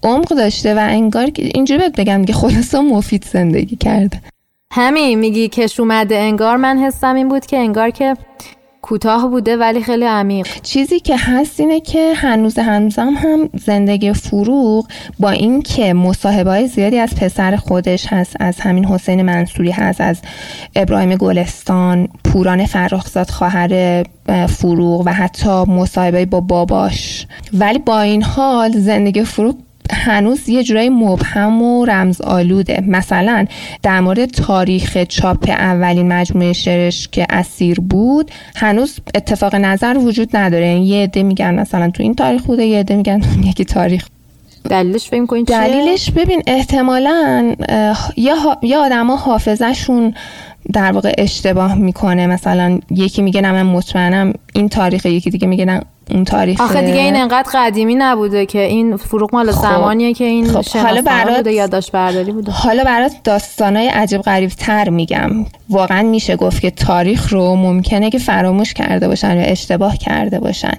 عمق داشته و انگار که اینجوری بهت بگم که خلاصا مفید زندگی کرده. همین میگی کش اومده انگار من حسم این بود که انگار که کوتاه بوده ولی خیلی عمیق. چیزی که هست اینه که هنوز هنوزم هم زندگی فروغ با اینکه مصاحبه های زیادی از پسر خودش هست از همین حسین منصوری هست از ابراهیم گلستان پوران فرخزاد خواهر فروغ و حتی مصاحبه با باباش. ولی با این حال زندگی فروغ هنوز یه جورایی مبهم و رمز آلوده. مثلا در مورد تاریخ چاپ اولین مجموعه شعرش که اسیر بود هنوز اتفاق نظر وجود نداره. یعنی یه عده میگن مثلا تو این تاریخ بوده یه عده میگن یکی تاریخ. دلیلش فکر کنید دلیلش ببین احتمالا یا, یا آدما حافظشون در واقع اشتباه می‌کنه. مثلا یکی میگه نه من مطمئنم این تاریخ یکی دیگه میگه نه اون تاریخ آخه دیگه این انقدر قدیمی نبوده که این فروغ مال خب. زمانیه که این خب. حالا برات بوده یادداشت برداری بوده. حالا برات داستانای عجیب غریب تر میگم. واقعا میشه گفت که تاریخ رو ممکنه که فراموش کرده باشن و اشتباه کرده باشن.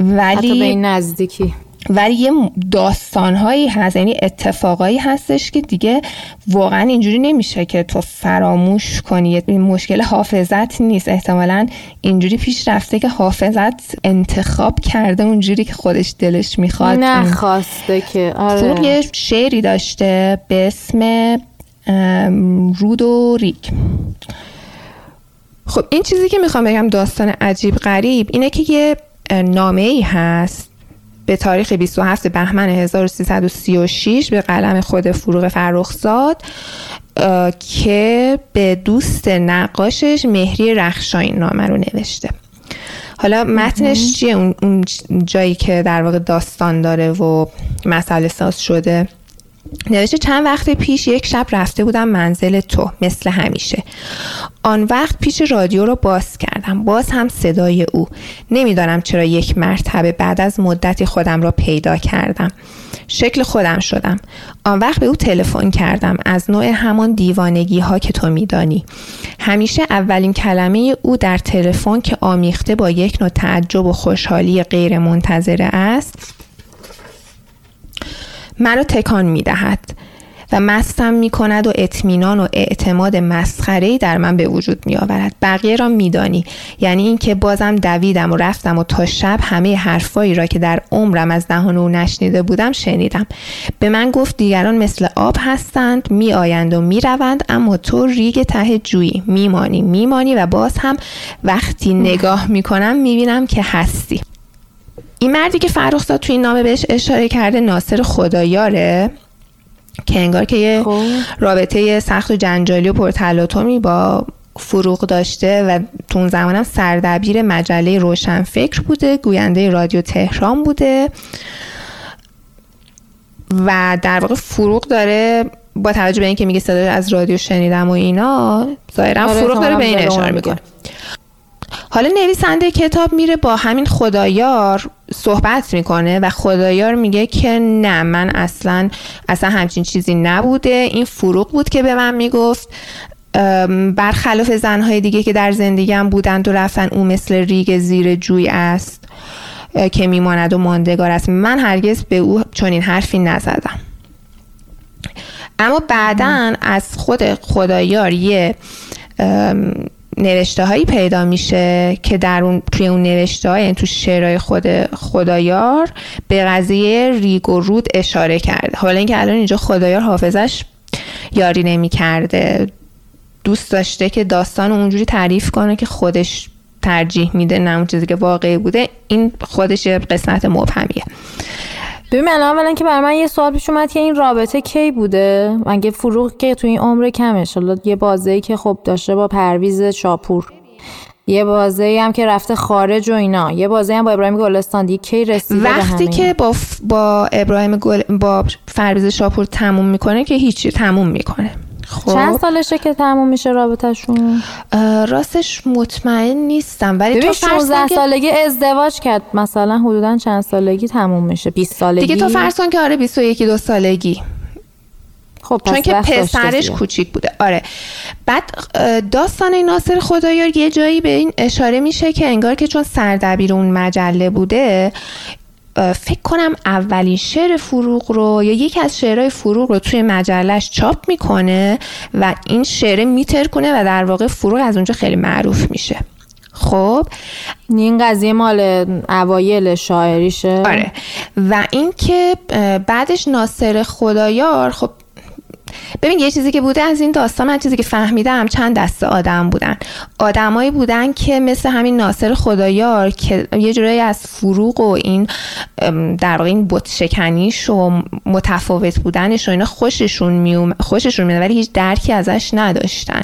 ولی حتی به این نزدیکی. ولی یه داستانهایی هست یعنی اتفاقایی هستش که دیگه واقعا اینجوری نمیشه که تو فراموش کنی. این مشکل حافظت نیست. احتمالا اینجوری پیش رفته که حافظت انتخاب کرده اونجوری که خودش دلش می‌خواد. نخواسته که. آره. یه شعری داشته به اسم رود و ریک. خب این چیزی که می‌خوام بگم داستان عجیب غریب اینه که یه نامه ای هست به تاریخ 27 بهمن 1336 به قلم خود فروغ فرخزاد که به دوست نقاشش مهری رخشا این نامه رو نوشته. حالا متنش چیه؟ اون جایی که در واقع داستان داره و مسئله ساز شده؟ نوشته چند وقت پیش یک شب رفته بودم منزل تو مثل همیشه. آن وقت پیش رادیو رو باز کردم. باز هم صدای او. نمی‌دانم چرا یک مرتبه بعد از مدتی خودم را پیدا کردم. شکل خودم شدم. آن وقت به او تلفن کردم. از نوع همان دیوانگی ها که تو میدانی. همیشه اولین کلمه او در تلفن که آمیخته با یک نوع تعجب و خوشحالی غیر منتظره است مرا تکان می دهد و مستم می کند و اطمینان و اعتماد مسخره در من به وجود می آورد بقیه را میدانی. یعنی اینکه بازم دویدم و رفتم و تا شب همه حرفایی را که در عمرم از دهان او نشنیده بودم شنیدم. به من گفت دیگران مثل آب هستند می آیند و می روند اما تو ریگ ته جویی. میمانی میمانی و باز هم وقتی نگاه می کنم می بینم که هستی. این مردی که فرخزاد توی این نامه بهش اشاره کرده ناصر خدایاره که انگار که یه خب. رابطه سخت و جنجالی و پرتلاطمی با فروغ داشته و تو اون زمانم سردبیر مجله روشنفکر بوده گوینده رادیو تهران بوده و در واقع فروغ داره با توجه به اینکه میگه صدای از رادیو شنیدم و اینا ظاهرا آره، فروغ داره به این اشاره می‌کنه حالا نویسنده کتاب میره با همین خدایار صحبت می‌کنه و خدایار میگه که نه من اصلا اصلا همچین چیزی نبوده. این فروغ بود که به من می‌گفت. برخلاف زنهای دیگه که در زندگیم بودند و رفتن او مثل ریگ زیر جوی است که میماند و ماندگار است. من هرگز به او چنین حرفی نزدم. اما بعدا از خود خدایار یه نوشته هایی پیدا میشه که در اون توی اون نوشته های یعنی تو شعرهای خود خدایار به قضیه ریگ و رود اشاره کرده. حالا اینکه الان اینجا خدایار حافظش یاری نمی کرده دوست داشته که داستان اونجوری تعریف کنه که خودش ترجیح میده نه اون چیزی که واقعی بوده. این خودش قسمت مبهمیه. ببین الان اولا که بر من یه سوال پیش اومد که این رابطه کی بوده؟ مگه فروغ که تو این عمر کمش حالا یه بازه که خب داشته با پرویز شاپور. یه بازه هم که رفته خارج و اینا. یه بازه هم با ابراهیم گلستان. دیگه کی رسیده وقتی که با, ف... با ابراهیم گل... با فرویز شاپور تموم می‌کنه که هیچی تموم می‌کنه. خب. چند سالشه که تموم میشه رابطهشون؟ راستش مطمئن نیستم ولی تو 16 سالگی ازدواج کرد. مثلا حدودا چند سالگی تموم میشه؟ 20 سالگی؟ دیگه تو فرض کن که آره 21 دو سالگی. خب چون که پسرش کوچیک بوده. آره. بعد داستان ناصر خدایار یه جایی به این اشاره میشه که انگار که چون سردبیر اون مجله بوده فکر کنم اولین شعر فروغ رو یا یکی از شعرهای فروغ رو توی مجلش چاپ می‌کنه و این شعر میتر کنه و در واقع فروغ از اونجا خیلی معروف میشه. خب این قضیه مال اوایل شاعریشه؟ آره. و اینکه بعدش ناصر خدایار خب ببین یه چیزی که بوده از این داستان من چیزی که فهمیدم چند دسته آدم بودن. آدمایی بودن که مثل همین ناصر خدایار که یه جورایی از فروغ و این در واقع این بت شکنیش و متفاوت بودنش و اینا خوششون میوم خوششون میاد ولی هیچ درکی ازش نداشتن.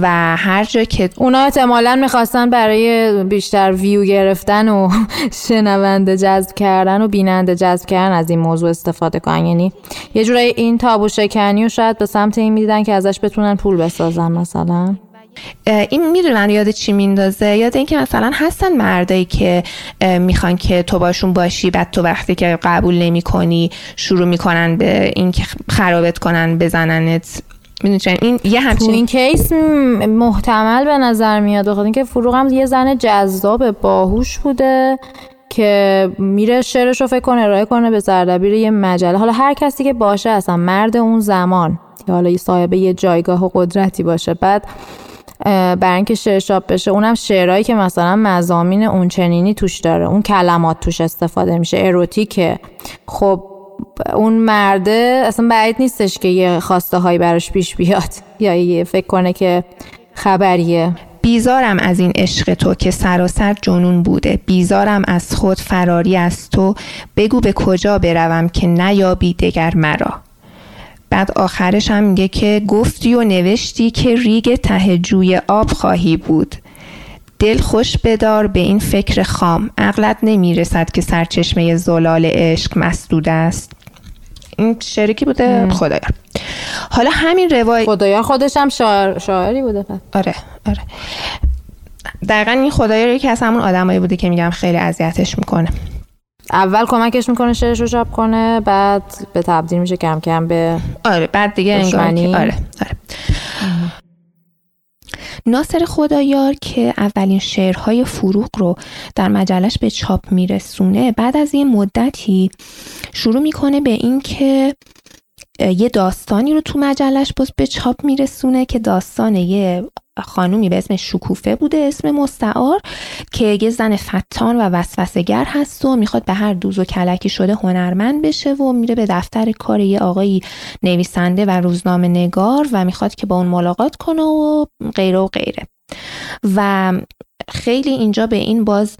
و هر جا که اونا احتمالا می‌خواستن برای بیشتر ویو گرفتن و [LAUGHS] شنونده جذب کردن و بیننده جذب کردن از این موضوع استفاده کنن. یعنی یه جورایی این تابو شکنی و شاید به سمت این می‌دیدن که ازش بتونن پول بسازن مثلا. این می‌دونن یاد چی میندازه؟ یاد اینکه مثلا هستن مردایی که می‌خوان که تو باشون باشی بعد تو وقتی که قبول نمی کنی شروع می‌کنن به اینکه خرابت کنن بزننت. می‌دونی این یه همچین تو این کیس محتمل به نظر میاد بخاطر اینکه فروغ هم یه زن جذاب باهوش بوده. که میره شعرش رو فکر کنه ارائه کنه به زردبیر یه مجله. حالا هر کسی که باشه اصلا مرد اون زمان یا حالا صاحب یه جایگاه و قدرتی باشه بعد برای اینکه شعر بشه اونم شعرهایی که مثلا مزامین اون چنینی توش داره. اون کلمات توش استفاده میشه اروتیکه. خب اون مرده اصلا بعید نیستش که یه خواسته هایی براش پیش بیاد. [LAUGHS] یا یه فکر کنه که خبریه. بیزارم از این عشق تو که سراسر جنون بوده. بیزارم از خود فراری از تو. بگو به کجا بروم که نیابی دگر مرا. بعد آخرش هم میگه که گفتی و نوشتی که ریگ ته جوی آب خواهی بود. دل خوش بدار به این فکر خام. عقلت نمی‌رسد که سرچشمه زلال عشق مسدود است. این شریکی بوده خدایا حالا همین روایت خدایا خودش هم شاعر شاعری بوده پس. آره آره. دقیقا این خدایا یکی از همون آدمایی بوده که میگم خیلی اذیتش می‌کنه. اول کمکش می‌کنه شعرش رو چاپ کنه بعد به تبدیل میشه کم کم به آره بعد دیگه انگار آره آره. ناصر خدایار که اولین شعرهای فروغ رو در مجلش به چاپ میرسونه بعد از یه مدتی شروع می‌کنه به این که یه داستانی رو تو مجلش باز به چاپ میرسونه که داستان یه خانومی به اسم شکوفه بوده اسم مستعار که یه زن فتان و وسوسهگر هست و می‌خواد به هر دوز و کلکی شده هنرمند بشه و میره به دفتر کار یه آقایی نویسنده و روزنامه نگار و می‌خواد که با اون ملاقات کنه و غیره و غیره. و خیلی اینجا به این باز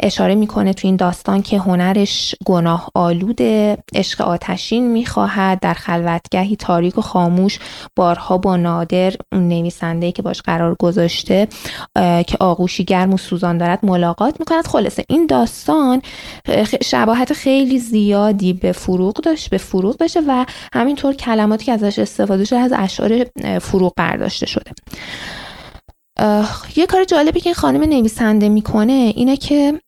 اشاره می‌کنه تو این داستان که هنرش گناه آلوده عشق آتشین می‌خواهد در خلوتگهی تاریک و خاموش بارها با نادر اون نویسنده که باش قرار گذاشته که آغوشی گرم و سوزان دارد ملاقات می‌کند. خلاصه این داستان شباهت خیلی زیادی به فروغ داشت به فروغ داشته و همینطور کلماتی که ازش استفاده شده از اشعار فروغ برداشته شده. یه کار جالبی که این خانم نویسنده می‌کنه اینه که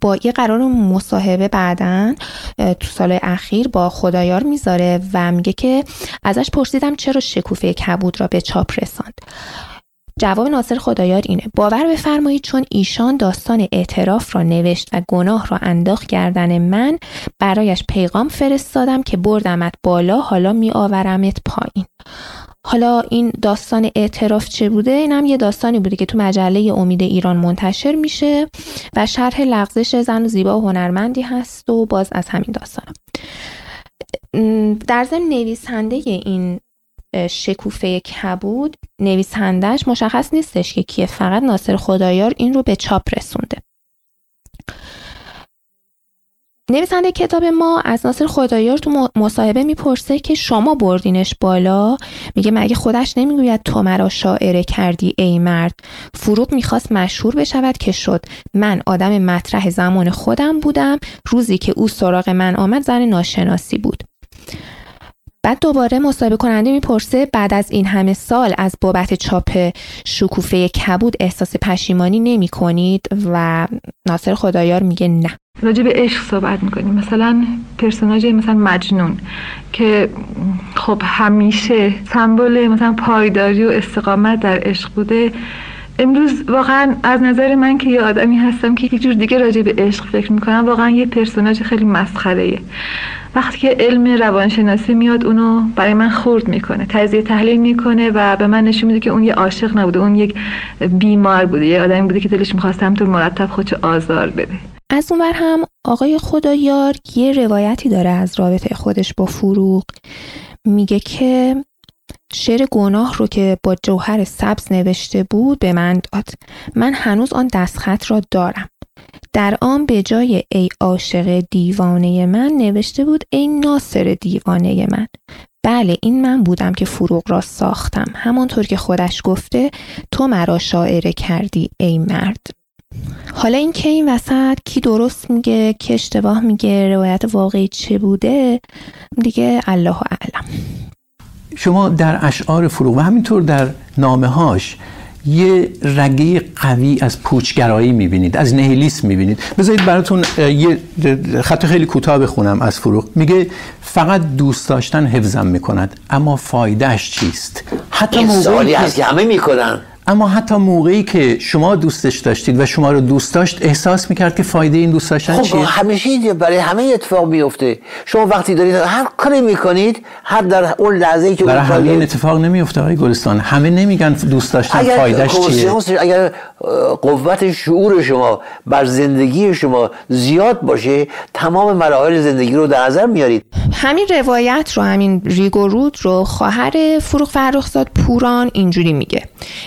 با یه قرار مصاحبه بعدن تو سال اخیر با خدایار می‌ذاره و میگه که ازش پرسیدم چرا شکوفه کبود را به چاپ رساند. جواب ناصر خدایار اینه. باور بفرمایید چون ایشان داستان اعتراف را نوشت و گناه را انداخت گردن من برایش پیغام فرستادم که بردمت بالا حالا می آورمت پایین. حالا این داستان اعتراف چه بوده؟ این یه داستانی بوده که تو مجله امید ایران منتشر میشه و شرح لغزش زن زیبا و هنرمندی هست و باز از همین داستان در ضمن نویسنده این شکوفه کبود نویسندهش مشخص نیستش که کیه فقط ناصر خدایار این رو به چاپ رسونده. نویسنده کتاب ما از ناصر خدایار تو مصاحبه می‌پرسه که شما بردینش بالا؟ میگه مگه خودش نمی‌گوید تو مرا شاعره کردی ای مرد؟ فروغ می‌خواست مشهور بشود که شد. من آدم مطرح زمان خودم بودم. روزی که او سراغ من آمد زن ناشناسی بود. بعد دوباره مصاحبه کننده می‌پرسه بعد از این همه سال از بابت چاپ شکوفه کبود احساس پشیمانی نمی کنید و ناصر خدایار میگه نه. راجع به عشق صحبت می‌کنیم. مثلا پرسوناژ مثلا مجنون که خب همیشه سمبل مثلا پایداری و استقامت در عشق بوده. امروز واقعا از نظر من که یه آدمی هستم که یه جور دیگه راجع به عشق فکر می‌کنم واقعا یه پرسوناژ خیلی مسخره وقتی که علم روانشناسی میاد اونو برای من خورد می‌کنه تجزیه تحلیل می‌کنه و به من نشون میده که اون یه عاشق نبوده اون یک بیمار بوده یه آدمی بوده که دلش می‌خواسته همطور مرتب خودشو آزار بده. از اونور هم آقای خدایار یه روایتی داره از رابطه خودش با فروغ. میگه که شعر گناه رو که با جوهر سبز نوشته بود به من داد. من هنوز آن دستخط را دارم. در آن به جای ای عاشق دیوانه من نوشته بود ای ناصر دیوانه من. بله این من بودم که فروغ را ساختم. همانطور که خودش گفته تو مرا شاعره کردی ای مرد. حالا این که این وسط؟ کی درست میگه؟ کی اشتباه میگه؟ روایت واقعی چه بوده؟ دیگه الله اعلم. شما در اشعار فروغ و همینطور در نامه هاش یه رگه قوی از پوچگرایی می‌بینید از نهیلیسم می‌بینید. بذارید براتون یه خط خیلی کوتاه بخونم از فروغ. میگه فقط دوست داشتن حفظم می‌کند اما فایدهش چیست؟ حتی این سوالی هست که همه می‌کنن. اما حتی موقعی که شما دوستش داشتید و شما رو دوست داشت احساس می‌کرد که فایده این دوست داشتن خب چیه؟ همیشه برای همه اتفاق میفته شما وقتی دارید هر کاری می‌کنید هر در اون لحظه که برای همه این اتفاق نمیفته آقای گلستان. همه نمیگن دوست داشتن اگر فایدهش چیه؟ اگر قوت شعور شما بر زندگی شما زیاد باشه تمام مراحل زندگی رو در نظر میارید همین روایت رو همین ریگو رود رو خواهر فروغ فرخزاد پوران اینجوری میگه.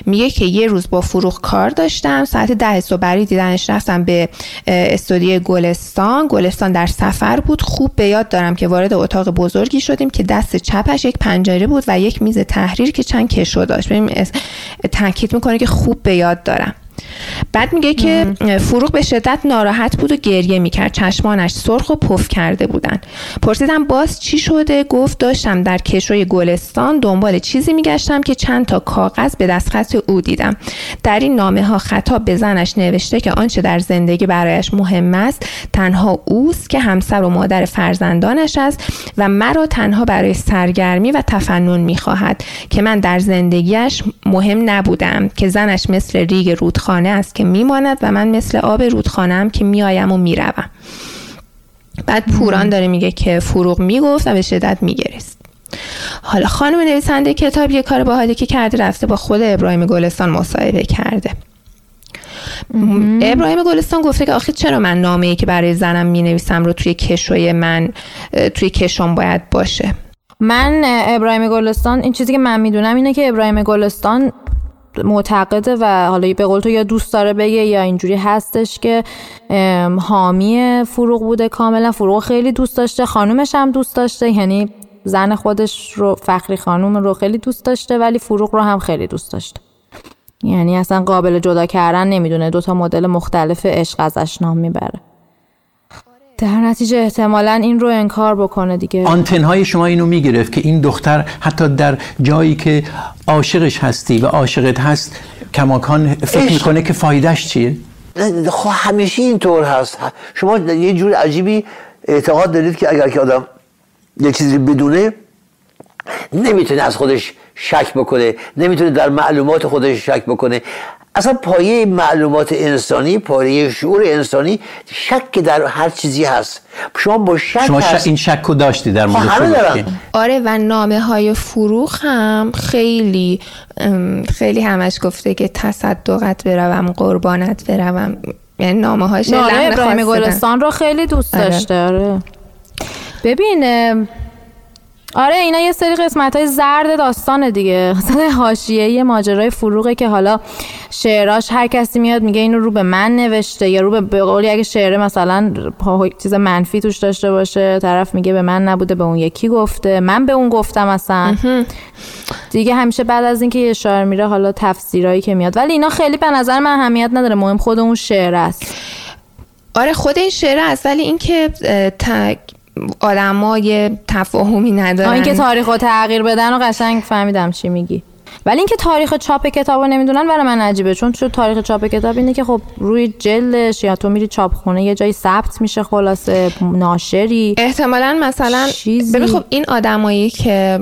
میگه که یه روز با فروغ کار داشتم. ساعت ده صبحی دیدنش رفتم به استودیو گلستان. گلستان در سفر بود. خوب به یاد دارم که وارد اتاق بزرگی شدیم که دست چپش یک پنجره بود و یک میز تحریر که چند کشو داشت. ببین تاکید می‌کنه که خوب به یاد دارم. بعد میگه که فروغ به شدت ناراحت بود و گریه می‌کرد. چشمانش سرخ و پف کرده بودن. پرسیدم باز چی شده؟ گفت داشتم در کشوی گلستان دنبال چیزی میگشتم که چند تا کاغذ به دستخط او دیدم. در این نامه ها خطاب به زنش نوشته که آنچه در زندگی برایش مهم است تنها اوست که همسر و مادر فرزندانش است و مرا تنها برای سرگرمی و تفنن می‌خواهد که من در زندگیش مهم نبودم که زنش مثل ریگ رودخانه است که میماند و من مثل آب رودخانه که میایم و می‌روم. بعد پوران داره میگه که فروغ می‌گفت و به شدت میگرست حالا خانم نویسنده کتاب یه کار باحالی که کرده رفته با خود ابراهیم گلستان مصاحبه کرده. ابراهیم گلستان گفته که آخه چرا من نامه ای که برای زنم می نویسم رو توی کشوی من توی کشم باید باشه؟ من ابراهیم گلستان این چیزی که من می‌دونم اینه که ابراهیم گلستان معتقده و حالا به قول تو یا دوست داره بگه یا اینجوری هستش که حامی فروغ بوده کاملا. فروغ خیلی دوست داشته. خانومش هم دوست داشته. یعنی زن خودش رو فخری خانوم رو خیلی دوست داشته ولی فروغ رو هم خیلی دوست داشته. یعنی اصلا قابل جدا کردن نمی‌دونه. دوتا مدل مختلف عشق ازش نام می‌بره. در نتیجه احتمالا این رو انکار بکنه دیگه. آنتن های شما اینو می‌گرفت که این دختر حتی در جایی که عاشقش هستی و عاشقت هست کماکان فکر می‌کنه که فایدهش چیه؟ خب همیشه اینطور هست. شما یه جور عجیبی اعتقاد دارید که اگر که آدم یه چیزی بدونه نمی‌تونه از خودش شک بکنه نمی‌تونه در معلومات خودش شک بکنه. اصلا پایه معلومات انسانی پایه شعور انسانی شک در هر چیزی هست. شما با شک شما این شک رو داشتی در مورد خب، آره و نامه های فروخ هم خیلی خیلی همش گفته که تصدقت بروم قربانت بروم. یعنی نامه هاش ابراهیم گلستان رو خیلی دوست آره. داشته آره. ببین آره اینا یه سری قسمت های زرد داستانه دیگه. [LAUGHS] مثلا حاشیه ماجرای فروغه که حالا شعراش هر کسی میاد میگه اینو رو به من نوشته یا رو به قولی اگه شعر مثلا چیز منفی توش داشته باشه طرف میگه به من نبوده به اون یکی گفته من به اون گفتم اصلا. دیگه همیشه بعد از اینکه یه شاعر میره حالا تفسیرایی که میاد. ولی اینا خیلی به نظر من اهمیت نداره مهم خود اون شعر است. آره خود این شعر است ولی اینکه اه، ت... آدما یه تفاهمی ندارن. آه، اینکه تاریخ تغییر بدن و قشنگ فهمیدم چی میگی. ولی اینکه تاریخ چاپ کتاب رو نمی‌دونن برای من عجیبه چون تو تاریخ چاپ کتاب اینه که خب روی جلدش یا تو میری چاپخونه یه جایی ثبت میشه خلاصه ناشری احتمالا مثلا. ببین خب این آدمایی که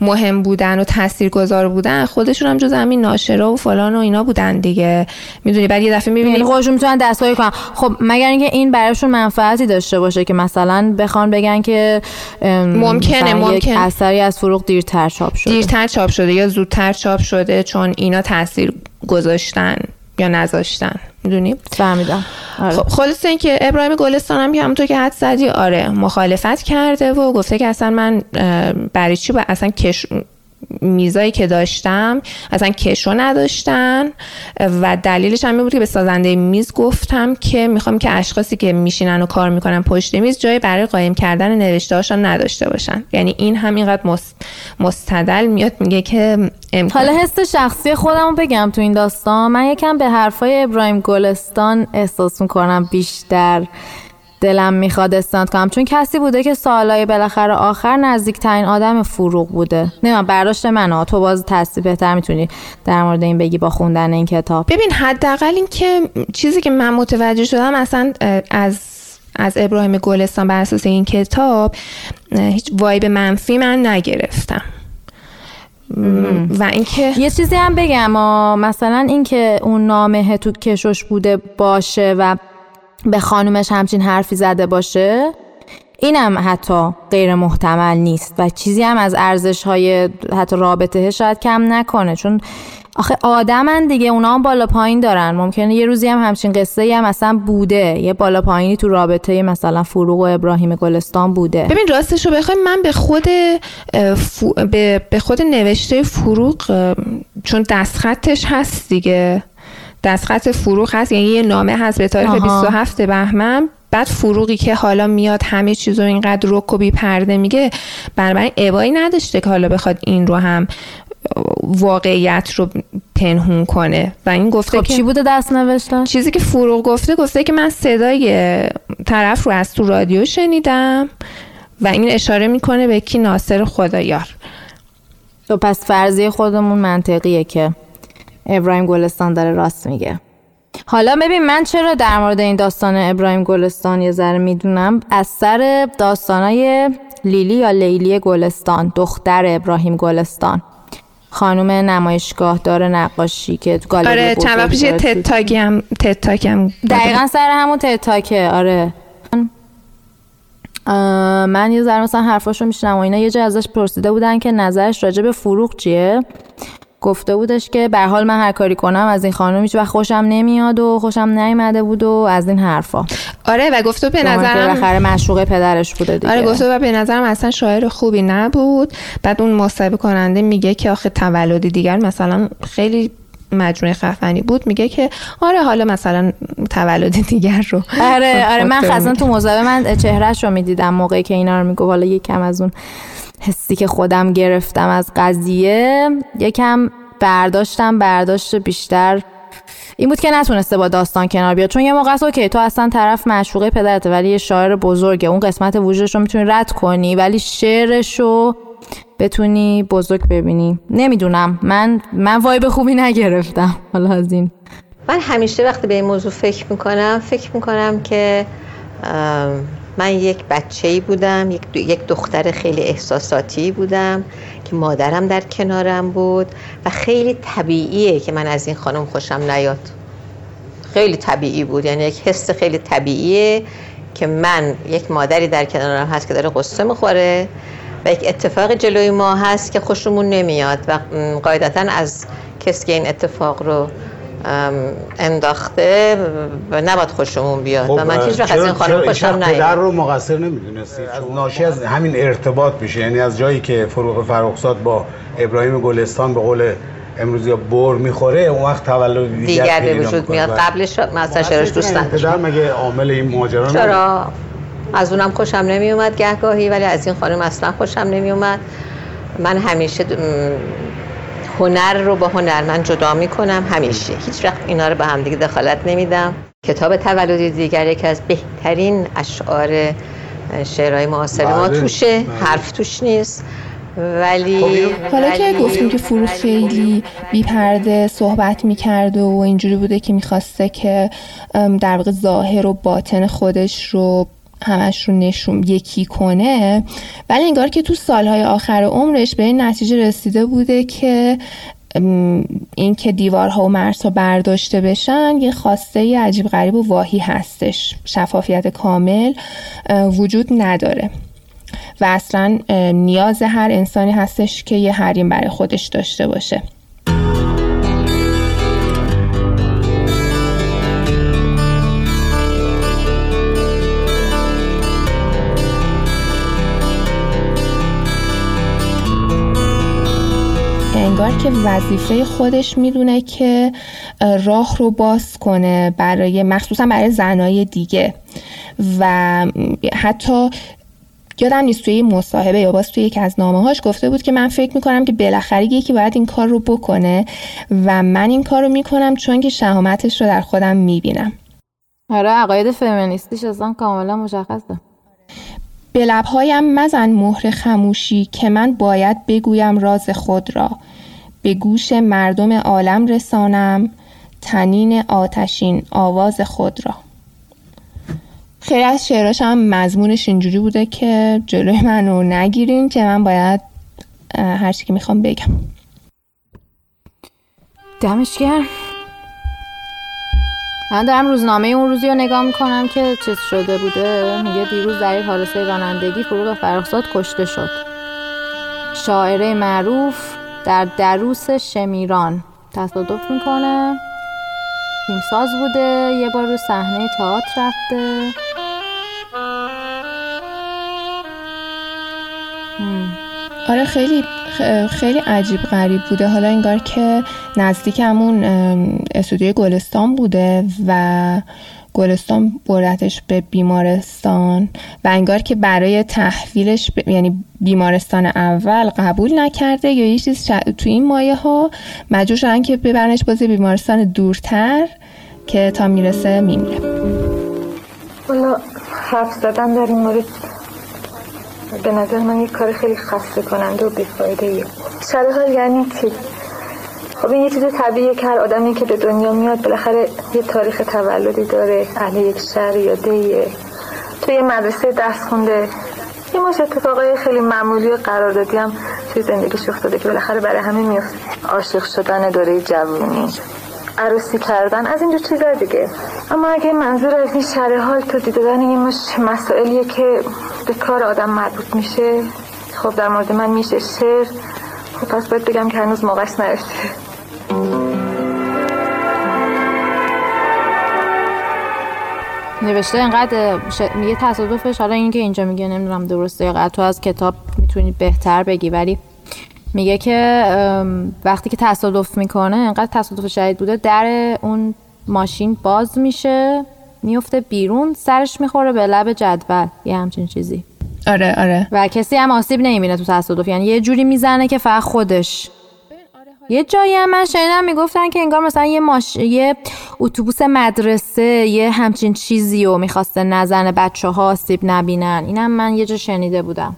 مهم بودن و تاثیرگذار بودن خودشون هم جز همین ناشرا و فلان و اینا بودن دیگه. می‌دونی بعد یه دفعه یعنی می‌بینی خودشون می‌تونن دستکاری کنن. خب مگر اینکه این برایشون منفعتی داشته باشه که مثلا بخوان بگن که ممکنه، ممکن. اثری از فروغ دیرتر چاپ شده. دیرتر چاپ شده یا زودتر چاپ شده چون اینا تاثیر گذاشتن. یا نذاشتن. می‌دونی؟ فهمیدم. آره. خب خلاصه اینکه ابراهیم گلستان هم که همونطور که حد زدی آره مخالفت کرده و گفته که اصلا من برای چی با اصلا کش میزایی که داشتم اصلا کشو نداشتن و دلیلش هم بود که به سازنده میز گفتم که می‌خوام که اشخاصی که میشینن و کار می‌کنن پشت میز جای برای قایم کردن نوشته هاشون نداشته باشن. یعنی این هم اینقدر مست- مستدل میاد میگه که امکان حالا حس شخصی خودم بگم تو این داستان. من یکم به حرفای ابراهیم گلستان احساس می‌کنم بیشتر. دلم می‌خواد استناد کنم چون کسی بوده که سالهای بالاخره آخر نزدیکترین آدم فروغ بوده. نه برداشت منه تو باز تصدیق بهتر می‌تونی در مورد این بگی با خوندن این کتاب. ببین حداقل این که چیزی که من متوجه شدم اصلا از از ابراهیم گلستان بر اساس این کتاب هیچ وایب منفی من نگرفتم. و اینکه یه چیزی هم بگم مثلا اینکه اون نامه تو کشش بوده باشه و به خانومش همچین حرفی زده باشه؟ اینم حتی غیر محتمل نیست و چیزی هم از ارزش های حتی رابطه شاید کم نکنه. چون آخه آدمن دیگه اونا هم بالا پایین دارن. ممکنه یه روزی هم همچین قصه هم مثلا بوده. یه بالا پایینی تو رابطه مثلا فروغ و ابراهیم گلستان بوده. ببین راستش رو بخوای من به خود به, خود نوشته فروغ چون دستخطش هست دیگه. دستخط فروغ هست یعنی یه نامه هست به تاریخ آها. 27 بهمن بعد فروغی که حالا میاد همه چیز رو اینقدر رک و بی پرده میگه بنابراین ابایی نداشته که حالا بخواد این رو هم واقعیت رو پنهون کنه و این گفته خب که چی بوده دست نوشته؟ چیزی که فروغ گفته گفته که من صدای طرف رو از تو رادیو شنیدم و این اشاره می‌کنه به کی ناصر خدایار تو پس فرضیه خودمون منطقیه که ابراهیم گلستان داره راست میگه. حالا ببین من چرا در مورد این داستان ابراهیم گلستان یه ذره می‌دونم؟ از سر داستانای لیلی یا لیلی گلستان دختر ابراهیم گلستان. خانم نمایشگاه داره نقاشی که تو گالری آره چند وقت پیش تتاکی هم تتاکی هم دقیقا سر همون تتاکه آره. من یه ذره مثلا حرفاشو میشنم و اینا یه جا ازش پرسیده بودن که نظرش راجع به فروغ چیه؟ گفته بودش که به حال من هر کاری کنم از این خانم هیچ وقت خوشم نمیاد و خوشم نیومده بود و از این حرفا. آره و گفته به نظرم بالاخره معشوقه پدرش بوده دیگه. آره گفته و به نظرم اصلا شاعر خوبی نبود. بعد اون مصاحبه کننده میگه که آخه تولدی دیگر مثلا خیلی مجموعه خفنی بود. میگه که آره حالا مثلا تولد دیگر رو آره آره من میگه. تو مصاحبه من چهرهش رو می‌دیدم موقعی که اینا رو میگو حالا یکم از اون حسی که خودم گرفتم از قضیه یکم برداشتم برداشت بیشتر. این بود که نتونسته با داستان کنار بیاد چون یه موقع است اوکی تو اصلا طرف معشوقه پدرته ولی یه شاعر بزرگه. اون قسمت وجودش رو می‌تونی رد کنی ولی شعرش رو بتونی بزرگ ببینی. نمی‌دونم. من من وایب خوبی نگرفتم. حالا از این. من همیشه وقتی به این موضوع فکر می‌کنم فکر می‌کنم که من یک بچه ای بودم یک, دختر خیلی احساساتی بودم که مادرم در کنارم بود و خیلی طبیعیه که من از این خانم خوشم نیاد. خیلی طبیعی بود یعنی یک حس خیلی طبیعیه که من یک مادری در کنارم هست که داره قصه می‌خوره و یک اتفاق جلوی ما هست که خوشمون نمیاد و قاعدتا از کسی که این اتفاق رو انداخته و نباید خوشمون بیاد. و من هیچ وقت از این خانم خوشم پدر نیاد رو مقصر نمی‌دونستی؟ ناشی از همین ارتباط میشه. یعنی از جایی که فروغ فرخزاد با ابراهیم گلستان به قول امروز یا بر می‌خوره اون وقت تولد دیگر, دیگر به وجود. میاد. بله. قبلش مثلا شعرش دوست پدر مگه عامل این ماجرا نبود؟ چرا از اونم خوشم نمی اومد گهگاهی ولی از این خانم اصلا خوشم نمی اومد من همیشه هنر رو با هنرمند جدا می کنم همیشه. هیچ وقت اینا رو به هم دیگه دخالت نمیدم. کتاب تولد دیگر یکی از بهترین اشعار شعرهای معاصر ما بله، توشه. بله. حرف توش نیست. ولی حالا که گفتیم که فروغ خیلی بیپرده صحبت می‌کرده و اینجوری بوده که می‌خواسته که در واقع ظاهر و باطن خودش رو همش رو نشون یکی کنه. ولی انگار که تو سالهای آخر عمرش به این نتیجه رسیده بوده که این که دیوارها و مرزها برداشته بشن یه خواسته عجیب غریب و واهی هستش. شفافیت کامل وجود نداره. و اصلا نیاز هر انسانی هستش که یه حریم برای خودش داشته باشه. انگار که وظیفه خودش می‌دونه که اه، راه رو باز کنه برای مخصوصا برای زنای دیگه. و حتی یادم نیست توی مصاحبه یا باز توی یکی از نامه هاش گفته بود که من فکر می‌کنم که بالاخره یکی باید این کار رو بکنه و من این کار رو می‌کنم چون که شهامتش رو در خودم می‌بینم. آره عقاید فمینیستیش اصلا کاملا مشخصه. به لبهایم مزن مهر خموشی که من باید بگویم راز خود را. به گوش مردم عالم رسانم. تنین آتشین آواز خود را. خیلی از شعراش هم مضمونش اینجوری بوده که جلوی منو نگیرین که من باید هر چی که می‌خوام بگم. دمش گرم. من دارم روزنامه اون روزی رو نگاه می‌کنم که چیز شده بوده. میگه دیروز در یک حادثه رانندگی فروغ فرخزاد کشته شد. شاعره معروف در دروس شمیران. تصادف می‌کنه. تیمساز بوده. یه بار رو صحنه تئاتر رفته. آره خیلی خیلی عجیب غریب بوده. حالا انگار که نزدیک همون استودیوی گلستان بوده و گلستان بردتش به بیمارستان و انگار که برای تحویلش ب- یعنی بیمارستان اول قبول نکرده یا یه چیز ش- تو این مایه ها مجبور شدن که ببرنش باز یه بیمارستان دورتر که تا می‌رسه میمیره والا حرف زدن در مورد به نظر من یک کار خیلی خسته کننده و بیفایده ایه حال یعنی چی؟ خب این یه چیز طبیعیه که هر آدمی که به دنیا میاد بالاخره یه تاریخ تولدی داره اهل یک شهر یا دیه. توی یه مدرسه درس خونده. یه مش اتفاقای خیلی معمولی و قراردادی هم توی زندگیش افتاده که بالاخره برای همه میفته عاشق شدن دوره جوونی. عروسی کردن. از اینجور چیزا دیگه. اما اگه منظور از این شرح حال تو دیدن یه مش مسائلیه که به کار آدم مربوط میشه. خب در مورد من میشه شعر. خب پس باید بگم که هنوز موقعش نرسیده نوشته اینقدر ش... میگه تصادفش حالا این که اینجا میگه نمی‌دونم درسته یا تو از کتاب می‌تونی بهتر بگی ولی میگه که وقتی که تصادف می‌کنه اینقدر تصادف شدید بوده در اون ماشین باز میشه میفته بیرون سرش می‌خوره به لب جدول. یه همچین چیزی. آره آره. و کسی هم آسیب نمی‌بینه تو تصادف. یعنی یه جوری می‌زنه که فقط خودش یه جایی هم من شنیدم می‌گفتن که انگار مثلا یه ماش... یه اتوبوس مدرسه یه همچین چیزی رو می‌خواسته نزنه بچه ها آسیب نبینن. اینم من یه جا شنیده بودم.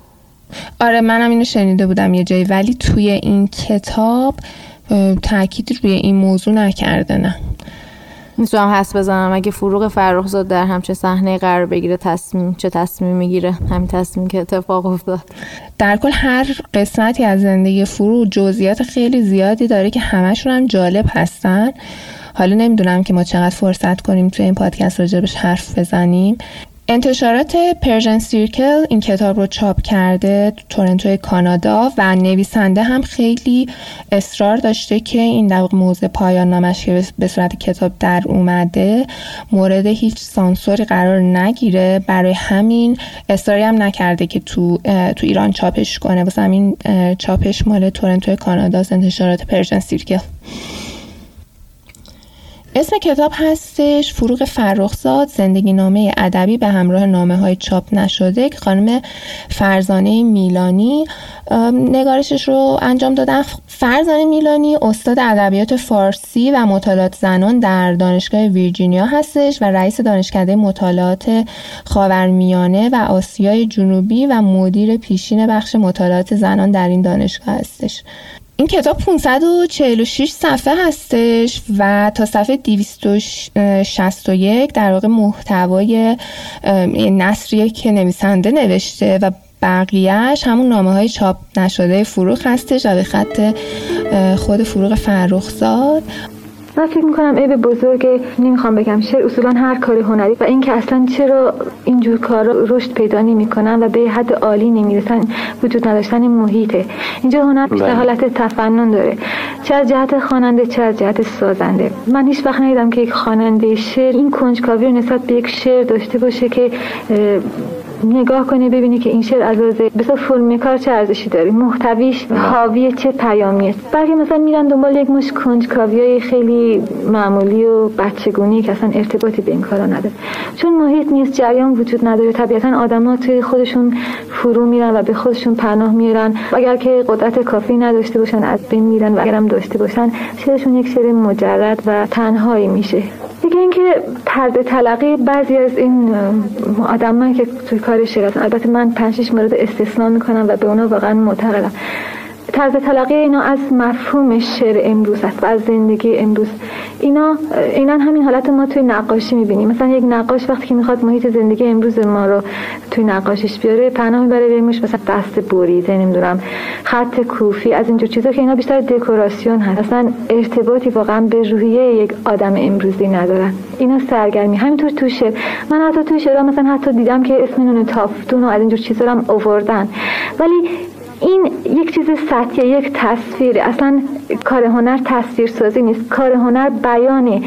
آره منم اینو شنیده بودم یه جایی ولی توی این کتاب تاکید روی این موضوع نکرده نه. می‌تونم حس بزنم. اگه فروغ فرخزاد در همچین صحنه قرار بگیره تصمیم چه تصمیم می‌گیره؟ همین تصمیم که اتفاق افتاد. در کل هر قسمتی از زندگی فرو جزئیات خیلی زیادی داره که همشون هم جالب هستن. حالا نمی‌دونم که ما چقدر فرصت کنیم توی این پادکست راجبش حرف بزنیم. انتشارات پرژن سیرکل این کتاب رو چاپ کرده تو تورنتو کانادا و نویسنده هم خیلی اصرار داشته که این در موضوع پایان نامش که به صورت کتاب در اومده مورد هیچ سانسوری قرار نگیره. برای همین اصراری هم نکرده که تو تو ایران چاپش کنه. واسه همین چاپش مال تورنتو کانادا انتشارات پرژن سیرکل اسم کتاب هستش فروغ فرخزاد زندگی نامه ادبی به همراه نامه های چاپ نشده که خانم فرزانه میلانی نگارشش رو انجام دادن. فرزانه میلانی استاد ادبیات فارسی و مطالعات زنان در دانشگاه ویرجینیا هستش و رئیس دانشکده مطالعات خاورمیانه و آسیای جنوبی و مدیر پیشین بخش مطالعات زنان در این دانشگاه هستش. این کتاب 546 صفحه هستش و تا صفحه 261 در واقع محتوای نصریه که نویسنده نوشته و بقیهش همون نامه های چاپ نشده فروغ هستش و به خط خود فروغ فرخزاد. من فکر می‌کنم عیب بزرگ نمی‌خوام بگم. شعر اصولا هر کار هنری و اینکه اصلا چرا اینجور کارا رشد پیدا نمی‌کنن و به حد عالی نمی‌رسن وجود نداشتن محیطه. اینجا هنر بیشتر حالت تفنن داره. چه از جهت خواننده چه از جهت سازنده. من هیچ وقت ندیدم که یک خواننده شعر این کنجکاوی رو نسبت به یک شعر داشته باشه که نگاه کنی ببینی که این شعر از بسا فرم کار چه ارزشی داره؟ محتویش حاوی چه پیامی است بلکه مثلا میرن دنبال یک مش کنجکاوی خیلی معمولی و بچگونی که اصلا ارتباطی به این کارا نداره. چون محیط نیست جریان وجود نداره. طبیعتا آدما توی خودشون فرو میرن و به خودشون پناه میرن و اگر که قدرت کافی نداشته باشن از بین میرن و اگرم داشته باشن شعرشون یک شعر مجرد و تنهایی میشه. دیگه اینکه طرز تلقی بعضی از این آدمان که توی کار شعر البته من پنج مورد استثنا می‌کنم و به اونا واقعا معتقدم. طرز تلقی اینا از مفهوم شعر امروز است و از زندگی امروز. اینا اینا همین حالت ما توی نقاشی می‌بینیم. مثلا یک نقاش وقتی که می‌خواد محیط زندگی امروز ما رو توی نقاشیش بیاره پناه می‌بره بهمش مثلا دست بریده نمی‌دونم خط کوفی از اینجور چیزا که اینا بیشتر دکوراسیون هست. اصلا ارتباطی واقعا به روحیه یک آدم امروزی ندارن. اینا سرگرمی. همینطور تو شعر. من حتی تو شعر مثلا حتی دیدم که اسم نون تافتون و از اینجور چیزا هم آوردن. ولی این یک چیز سطحی یک تصویر. اصلا کار هنر تصویر سازی نیست. کار هنر بیان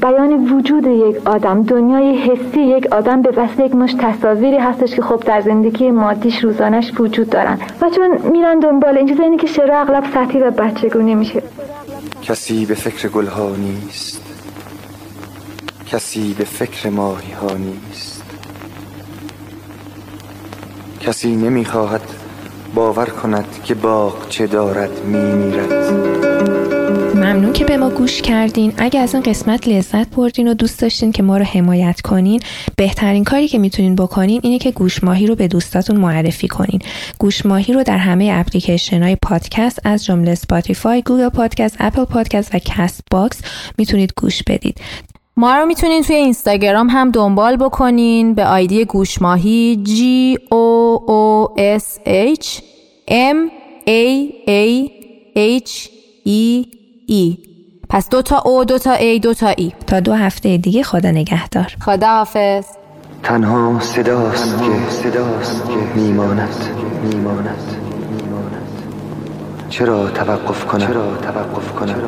بیان وجود یک آدم دنیای حسی یک آدم به وسیله یک مش تصاویری هستش که خب در زندگی مادیش روزانش وجود دارن. و چون میرن دنبال این چیزا اینه که شعر اغلب سطحی و بچگونه میشه. کسی به فکر گلها نیست. کسی به فکر ماهی ها نیست. کسی نمی‌خواهد باور کند که باغ چه دارد میمیرد. ممنون که به ما گوش کردین. اگه از این قسمت لذت بردین و دوست داشتین که ما رو حمایت کنین بهترین کاری که می‌تونین بکنین اینه که گوش ماهی رو به دوستاتون معرفی کنین. گوش ماهی رو در همه اپلیکیشن های پادکست از جمله سپاتیفای، گوگل پادکست، اپل پادکست و کست باکس می‌تونید گوش بدید. ما رو می‌تونین توی اینستاگرام هم دنبال بکنین. به آیدی گوشماهی G O O S H M A A H E E. پس دو تا او دو تا A دو تا ای تا دو هفته دیگه خدا نگهدار. خدا حافظ تنها صداست که صداست که میماند. میماند. چرا توقف کنم؟ چرا توقف کنم؟